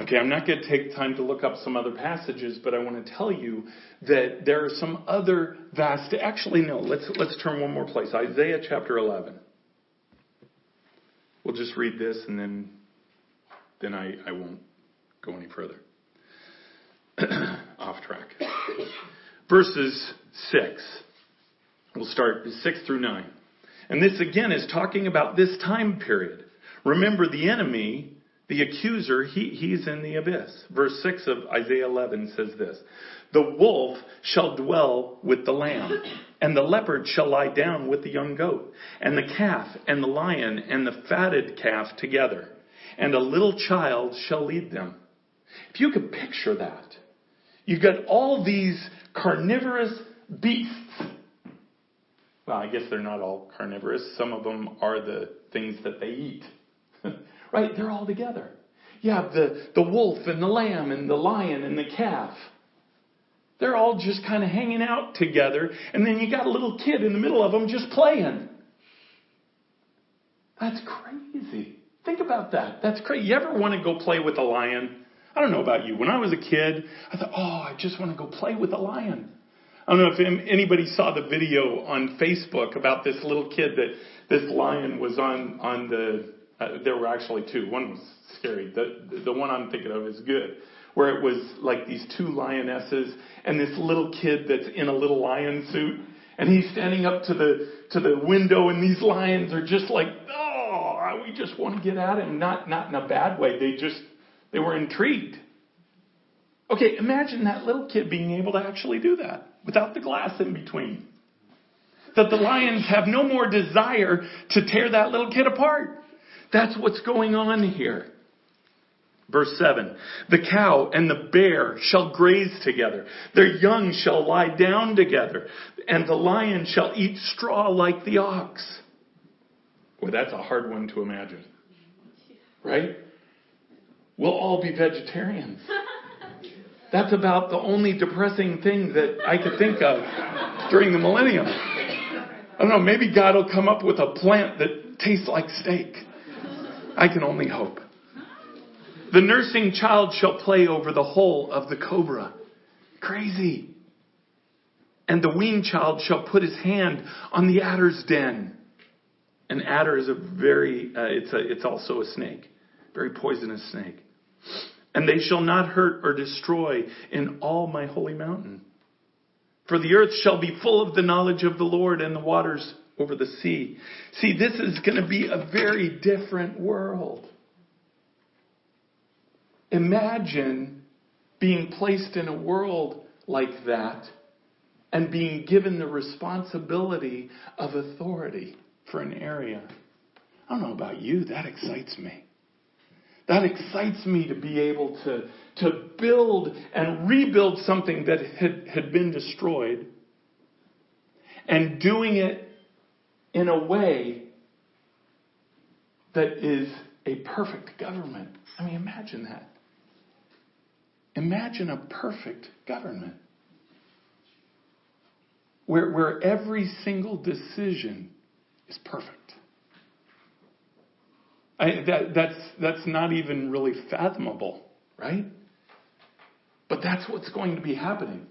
Okay, I'm not going to take time to look up some other passages, but I want to tell you that there are some other vast. Actually, no. Let's let's turn one more place. Isaiah chapter 11. We'll just read this, and then then I, I won't go any further. Off track. Verses 6. We'll start 6 through 9. And this again is talking about this time period. Remember, the enemy, the accuser, he, he's in the abyss. Verse 6 of Isaiah 11 says this The wolf shall dwell with the lamb, and the leopard shall lie down with the young goat, and the calf, and the lion, and the fatted calf together, and a little child shall lead them. If you could picture that, You've got all these carnivorous beasts. Well, I guess they're not all carnivorous. Some of them are the things that they eat. right? They're all together. You have the, the wolf and the lamb and the lion and the calf. They're all just kind of hanging out together. And then you got a little kid in the middle of them just playing. That's crazy. Think about that. That's crazy. You ever want to go play with a lion? I don't know about you. When I was a kid, I thought, oh, I just want to go play with a lion. I don't know if anybody saw the video on Facebook about this little kid that this lion was on on the. Uh, there were actually two. One was scary. The the one I'm thinking of is good, where it was like these two lionesses and this little kid that's in a little lion suit, and he's standing up to the to the window, and these lions are just like, oh, we just want to get at him. Not not in a bad way. They just they were intrigued. Okay, imagine that little kid being able to actually do that without the glass in between. That the lions have no more desire to tear that little kid apart. That's what's going on here. Verse 7 The cow and the bear shall graze together, their young shall lie down together, and the lion shall eat straw like the ox. Boy, that's a hard one to imagine. Right? we'll all be vegetarians. That's about the only depressing thing that I could think of during the millennium. I don't know, maybe God will come up with a plant that tastes like steak. I can only hope. The nursing child shall play over the hole of the cobra. Crazy. And the weaned child shall put his hand on the adder's den. An adder is a very, uh, it's, a, it's also a snake, very poisonous snake. And they shall not hurt or destroy in all my holy mountain. For the earth shall be full of the knowledge of the Lord and the waters over the sea. See, this is going to be a very different world. Imagine being placed in a world like that and being given the responsibility of authority for an area. I don't know about you, that excites me. That excites me to be able to, to build and rebuild something that had, had been destroyed and doing it in a way that is a perfect government. I mean, imagine that. Imagine a perfect government where, where every single decision is perfect. I, that, that's, that's not even really fathomable, right? But that's what's going to be happening.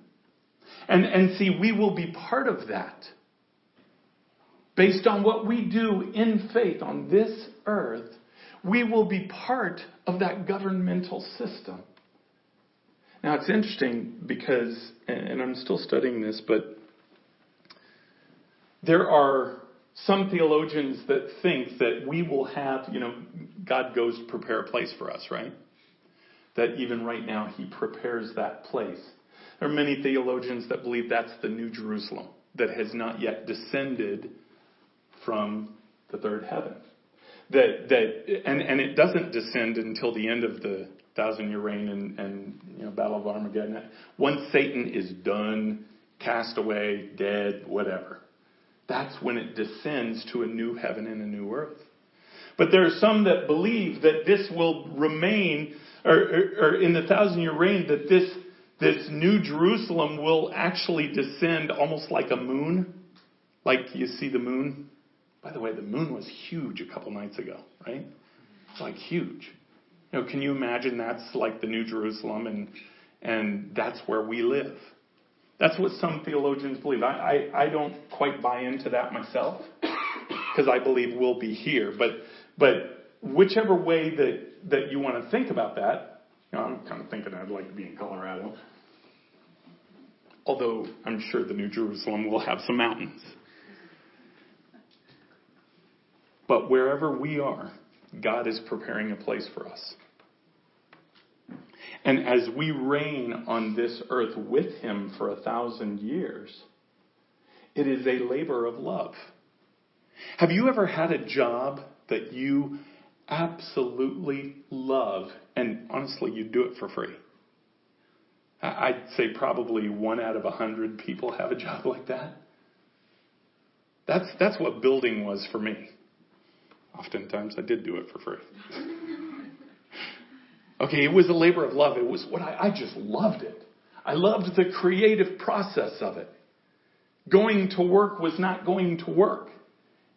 And, and see, we will be part of that. Based on what we do in faith on this earth, we will be part of that governmental system. Now, it's interesting because, and I'm still studying this, but there are some theologians that think that we will have, you know, God goes to prepare a place for us, right? That even right now he prepares that place. There are many theologians that believe that's the New Jerusalem that has not yet descended from the third heaven. That that and, and it doesn't descend until the end of the thousand year reign and, and you know battle of Armageddon. Once Satan is done, cast away, dead, whatever that's when it descends to a new heaven and a new earth. But there are some that believe that this will remain, or, or, or in the thousand year reign, that this, this new Jerusalem will actually descend almost like a moon. Like you see the moon. By the way, the moon was huge a couple nights ago, right? It's like huge. You know, can you imagine that's like the New Jerusalem and and that's where we live? That's what some theologians believe. I, I, I don't quite buy into that myself because I believe we'll be here. But but whichever way that, that you want to think about that, you know, I'm kind of thinking I'd like to be in Colorado. Although I'm sure the New Jerusalem will have some mountains. But wherever we are, God is preparing a place for us. And as we reign on this earth with Him for a thousand years, it is a labor of love. Have you ever had a job that you absolutely love, and honestly, you do it for free? I'd say probably one out of a hundred people have a job like that. That's, that's what building was for me. Oftentimes I did do it for free. okay, it was a labor of love. It was what I, I just loved it. I loved the creative process of it. Going to work was not going to work.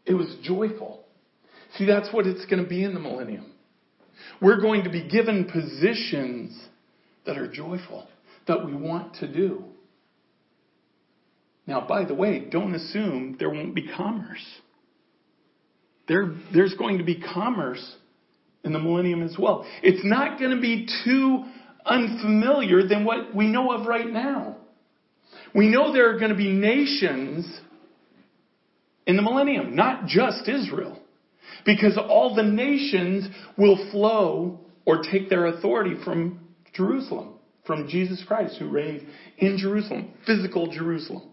It was joyful. See, that's what it's going to be in the millennium. We're going to be given positions that are joyful, that we want to do. Now, by the way, don't assume there won't be commerce. There, there's going to be commerce in the millennium as well. It's not going to be too unfamiliar than what we know of right now. We know there are going to be nations in the millennium, not just Israel. Because all the nations will flow or take their authority from Jerusalem, from Jesus Christ, who reigns in Jerusalem, physical Jerusalem.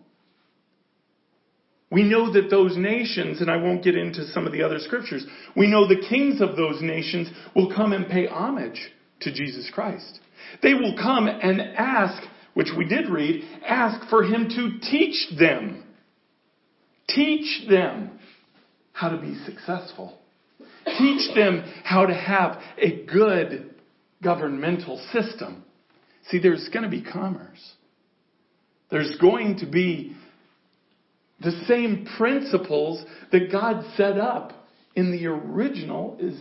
We know that those nations, and I won't get into some of the other scriptures, we know the kings of those nations will come and pay homage to Jesus Christ. They will come and ask, which we did read, ask for him to teach them. Teach them how to be successful. Teach them how to have a good governmental system. See, there's going to be commerce. There's going to be the same principles that God set up in the original is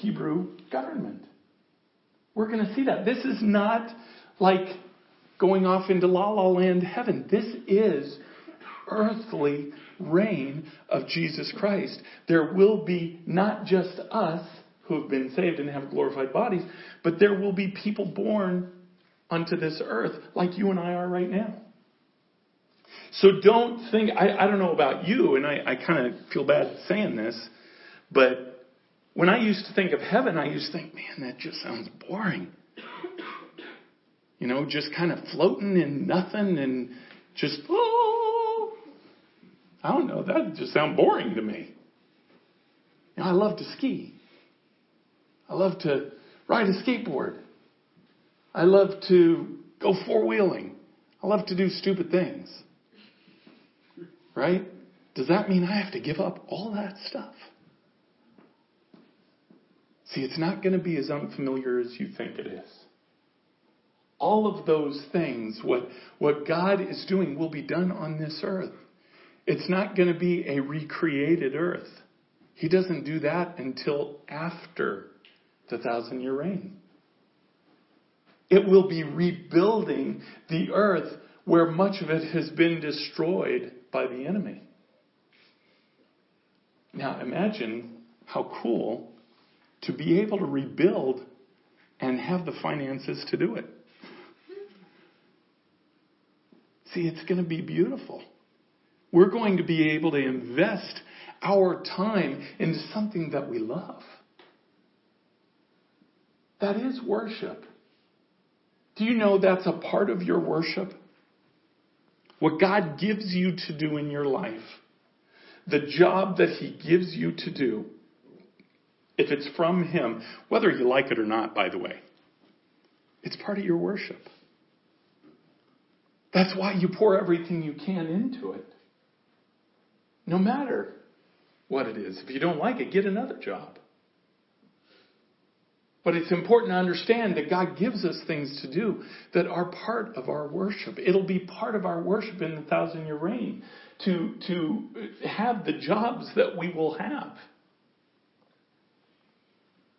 Hebrew government. We're going to see that. This is not like going off into la la land heaven. This is earthly reign of Jesus Christ. There will be not just us who have been saved and have glorified bodies, but there will be people born unto this earth like you and I are right now. So don't think, I, I don't know about you, and I, I kind of feel bad saying this, but when I used to think of heaven, I used to think, man, that just sounds boring. You know, just kind of floating in nothing and just, oh, I don't know, that just sounds boring to me. You know, I love to ski. I love to ride a skateboard. I love to go four wheeling. I love to do stupid things. Right? Does that mean I have to give up all that stuff? See, it's not going to be as unfamiliar as you think it is. All of those things, what, what God is doing, will be done on this earth. It's not going to be a recreated earth. He doesn't do that until after the thousand year reign. It will be rebuilding the earth where much of it has been destroyed by the enemy. Now imagine how cool to be able to rebuild and have the finances to do it. See, it's going to be beautiful. We're going to be able to invest our time into something that we love. That is worship. Do you know that's a part of your worship? What God gives you to do in your life, the job that He gives you to do, if it's from Him, whether you like it or not, by the way, it's part of your worship. That's why you pour everything you can into it. No matter what it is. If you don't like it, get another job. But it's important to understand that God gives us things to do that are part of our worship. It'll be part of our worship in the thousand year reign to, to have the jobs that we will have.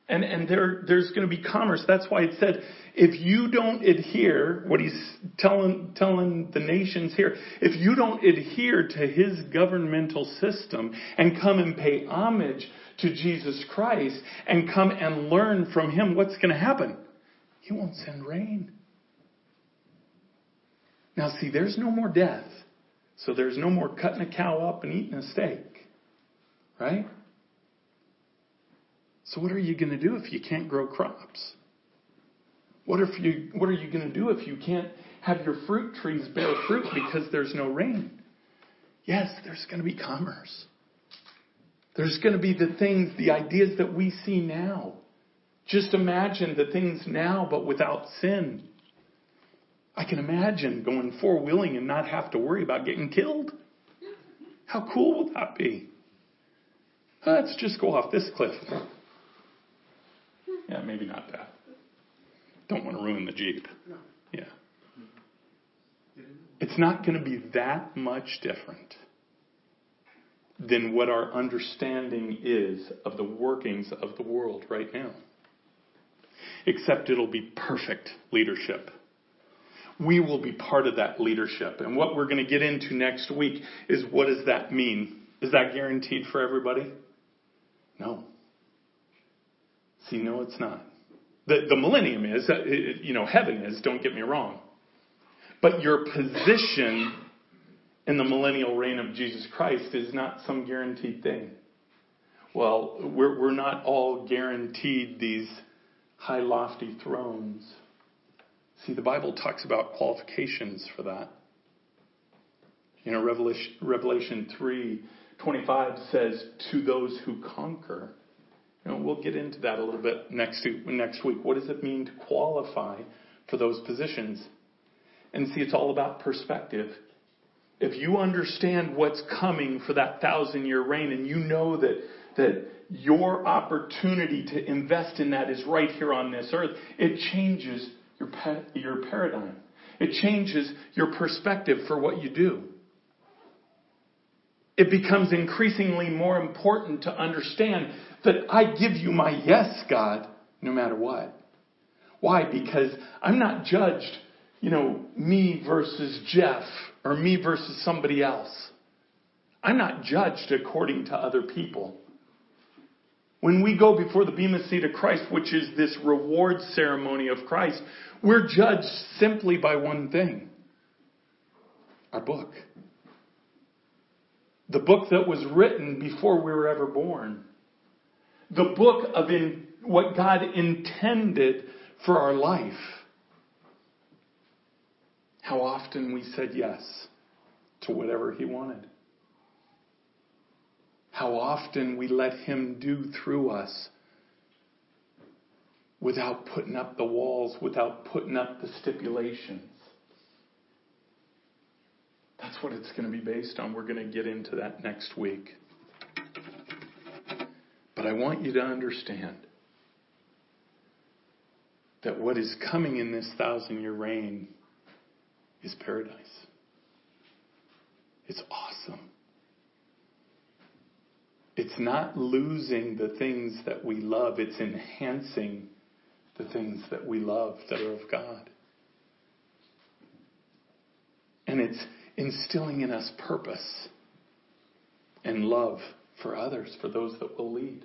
And, and there, there's going to be commerce. That's why it said, if you don't adhere, what he's telling, telling the nations here, if you don't adhere to his governmental system and come and pay homage to Jesus Christ and come and learn from him, what's going to happen? He won't send rain. Now see, there's no more death. So there's no more cutting a cow up and eating a steak. Right? So what are you going to do if you can't grow crops? What if you what are you going to do if you can't have your fruit trees bear fruit because there's no rain? Yes, there's going to be commerce. There's going to be the things, the ideas that we see now. Just imagine the things now but without sin. I can imagine going four wheeling and not have to worry about getting killed. How cool would that be? Let's just go off this cliff. Yeah, maybe not that. Don't want to ruin the Jeep. Yeah. It's not going to be that much different than what our understanding is of the workings of the world right now. Except it'll be perfect leadership. We will be part of that leadership. And what we're going to get into next week is what does that mean? Is that guaranteed for everybody? No. See, no, it's not. The, the millennium is, uh, you know, heaven is, don't get me wrong. But your position in the millennial reign of Jesus Christ is not some guaranteed thing. Well, we're, we're not all guaranteed these high, lofty thrones. See, the Bible talks about qualifications for that. You know, Revelation, Revelation 3 25 says, To those who conquer. You know, we'll get into that a little bit next next week. What does it mean to qualify for those positions? And see, it's all about perspective. If you understand what's coming for that thousand year reign and you know that, that your opportunity to invest in that is right here on this earth, it changes your, your paradigm. It changes your perspective for what you do it becomes increasingly more important to understand that I give you my yes, God, no matter what. Why? Because I'm not judged, you know, me versus Jeff or me versus somebody else. I'm not judged according to other people. When we go before the Bema seat of Christ, which is this reward ceremony of Christ, we're judged simply by one thing our book the book that was written before we were ever born, the book of in, what God intended for our life. How often we said yes to whatever He wanted. How often we let Him do through us without putting up the walls, without putting up the stipulations. That's what it's going to be based on. We're going to get into that next week. But I want you to understand that what is coming in this thousand year reign is paradise. It's awesome. It's not losing the things that we love, it's enhancing the things that we love that are of God. And it's instilling in us purpose and love for others, for those that will lead.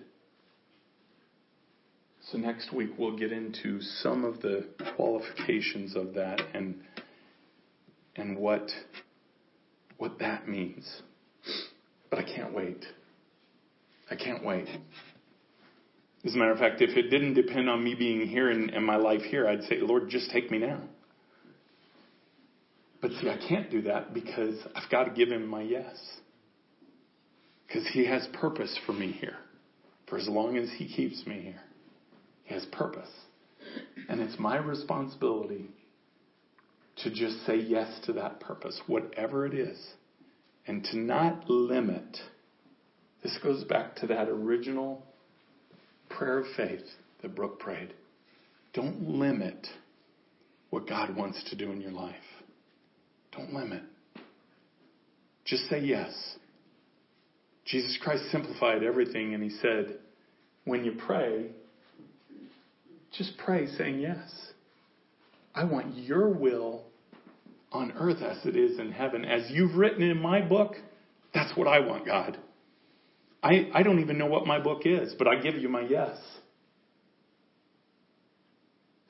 So next week we'll get into some of the qualifications of that and and what what that means. But I can't wait. I can't wait. As a matter of fact, if it didn't depend on me being here and, and my life here, I'd say, Lord, just take me now. But see, I can't do that because I've got to give him my yes. Because he has purpose for me here. For as long as he keeps me here, he has purpose. And it's my responsibility to just say yes to that purpose, whatever it is, and to not limit. This goes back to that original prayer of faith that Brooke prayed. Don't limit what God wants to do in your life. Don't limit. Just say yes. Jesus Christ simplified everything and he said, when you pray, just pray saying yes. I want your will on earth as it is in heaven. As you've written in my book, that's what I want, God. I, I don't even know what my book is, but I give you my yes.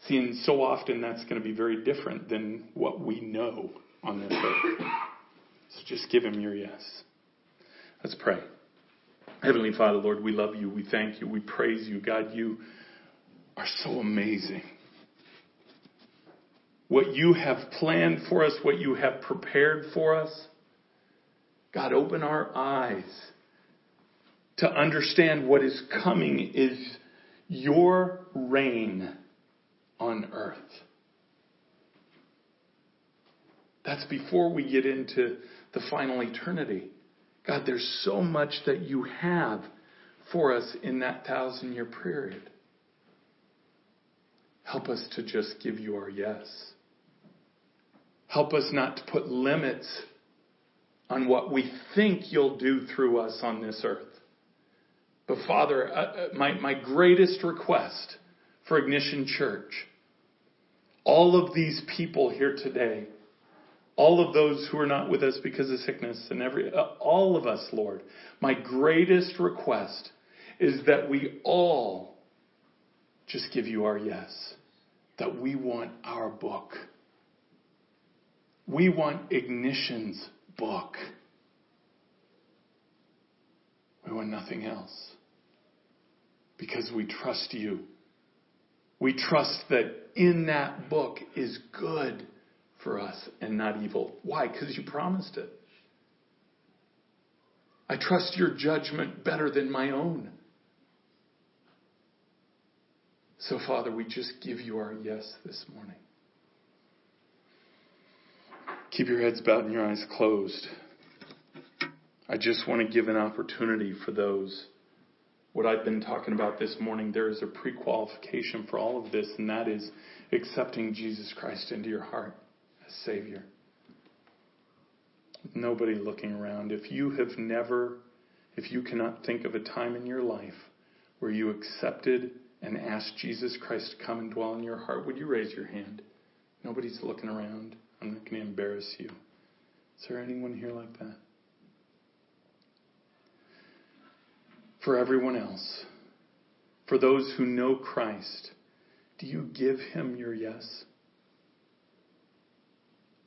See, and so often that's going to be very different than what we know on this earth. So just give him your yes. Let's pray. Heavenly Father, Lord, we love you. We thank you. We praise you. God, you are so amazing. What you have planned for us, what you have prepared for us. God, open our eyes to understand what is coming is your reign on earth. That's before we get into the final eternity. God, there's so much that you have for us in that thousand year period. Help us to just give you our yes. Help us not to put limits on what we think you'll do through us on this earth. But Father, uh, uh my, my greatest request for Ignition Church, all of these people here today, all of those who are not with us because of sickness and every, uh, all of us, Lord, my greatest request is that we all just give you our yes, that we want our book. We want Ignition's book. We want nothing else. Because we trust you. We trust that in that book is good for us and not evil. Why? Because you promised it. I trust your judgment better than my own. So, Father, we just give you our yes this morning. Keep your heads bowed and your eyes closed. I just want to give an opportunity for those. What I've been talking about this morning, there is a pre qualification for all of this, and that is accepting Jesus Christ into your heart Savior. nobody looking around. If you have never, if you cannot think of a time in your life where you accepted and asked Jesus Christ to come and dwell in your heart, would you raise your hand? Nobody's looking around. I'm not going to embarrass you. Is there anyone here like that? For everyone else, for those who know Christ, do you give him your yes?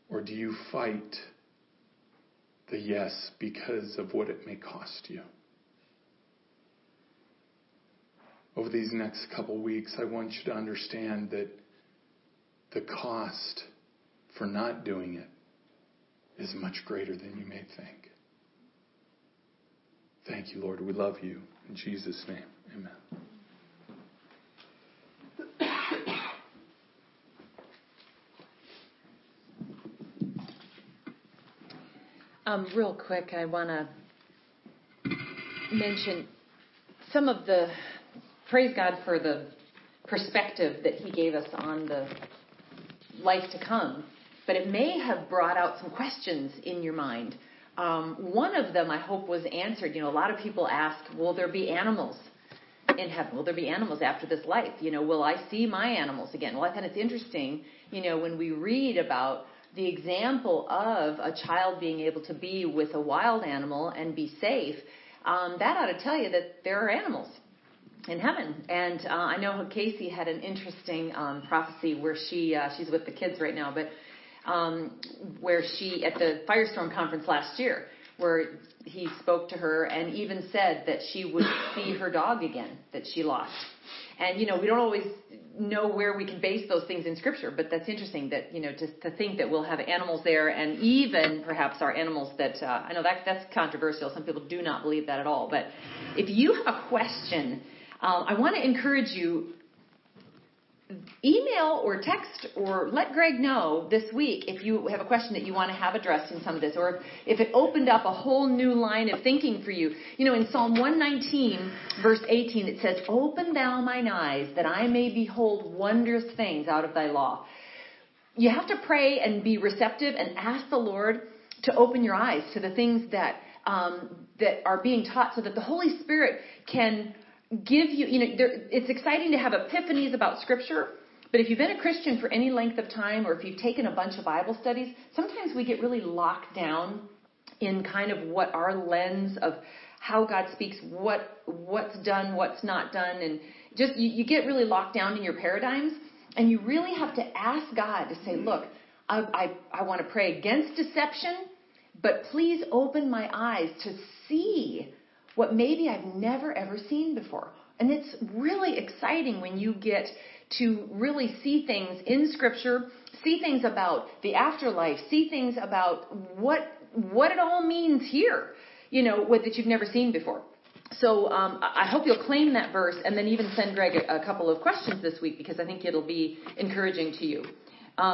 Or do you fight the yes because of what it may cost you? Over these next couple weeks, I want you to understand that the cost for not doing it is much greater than you may think. Thank you, Lord. We love you. In Jesus' name, amen. Um, real quick, I want to mention some of the praise God for the perspective that He gave us on the life to come but it may have brought out some questions in your mind. Um, one of them, I hope, was answered. You know, a lot of people ask, will there be animals in heaven? Will there be animals after this life? You know, will I see my animals again? Well, I think it's interesting, you know, when we read about the example of a child being able to be with a wild animal and be safe, um, that ought to tell you that there are animals in heaven. And uh, I know Casey had an interesting um, prophecy where she uh, she's with the kids right now, but um, where she, at the Firestorm conference last year, where he spoke to her and even said that she would see her dog again that she lost. And, you know, we don't always know where we can base those things in Scripture, but that's interesting that, you know, to, to think that we'll have animals there and even perhaps our animals that, uh, I know that, that's controversial. Some people do not believe that at all. But if you have a question, um, I want to encourage you email or text or let Greg know this week if you have a question that you want to have addressed in some of this, or if it opened up a whole new line of thinking for you. You know, in Psalm 119, verse 18, it says, Open thou mine eyes that I may behold wondrous things out of thy law. You have to pray and be receptive and ask the Lord to open your eyes to the things that um, that are being taught, so that the Holy Spirit can give you, you know, there, it's exciting to have epiphanies about Scripture, but if you've been a Christian for any length of time or if you've taken a bunch of Bible studies, sometimes we get really locked down in kind of what our lens of how God speaks, what what's done, what's not done, and just you, you get really locked down in your paradigms, and you really have to ask God to say, look, I, I, I want to pray against deception, but please open my eyes to see what maybe I've never ever seen before. And it's really exciting when you get to really see things in scripture, see things about the afterlife, see things about what what it all means here, you know, what, that you've never seen before. So um, I hope you'll claim that verse and then even send Greg a, a couple of questions this week because I think it'll be encouraging to you.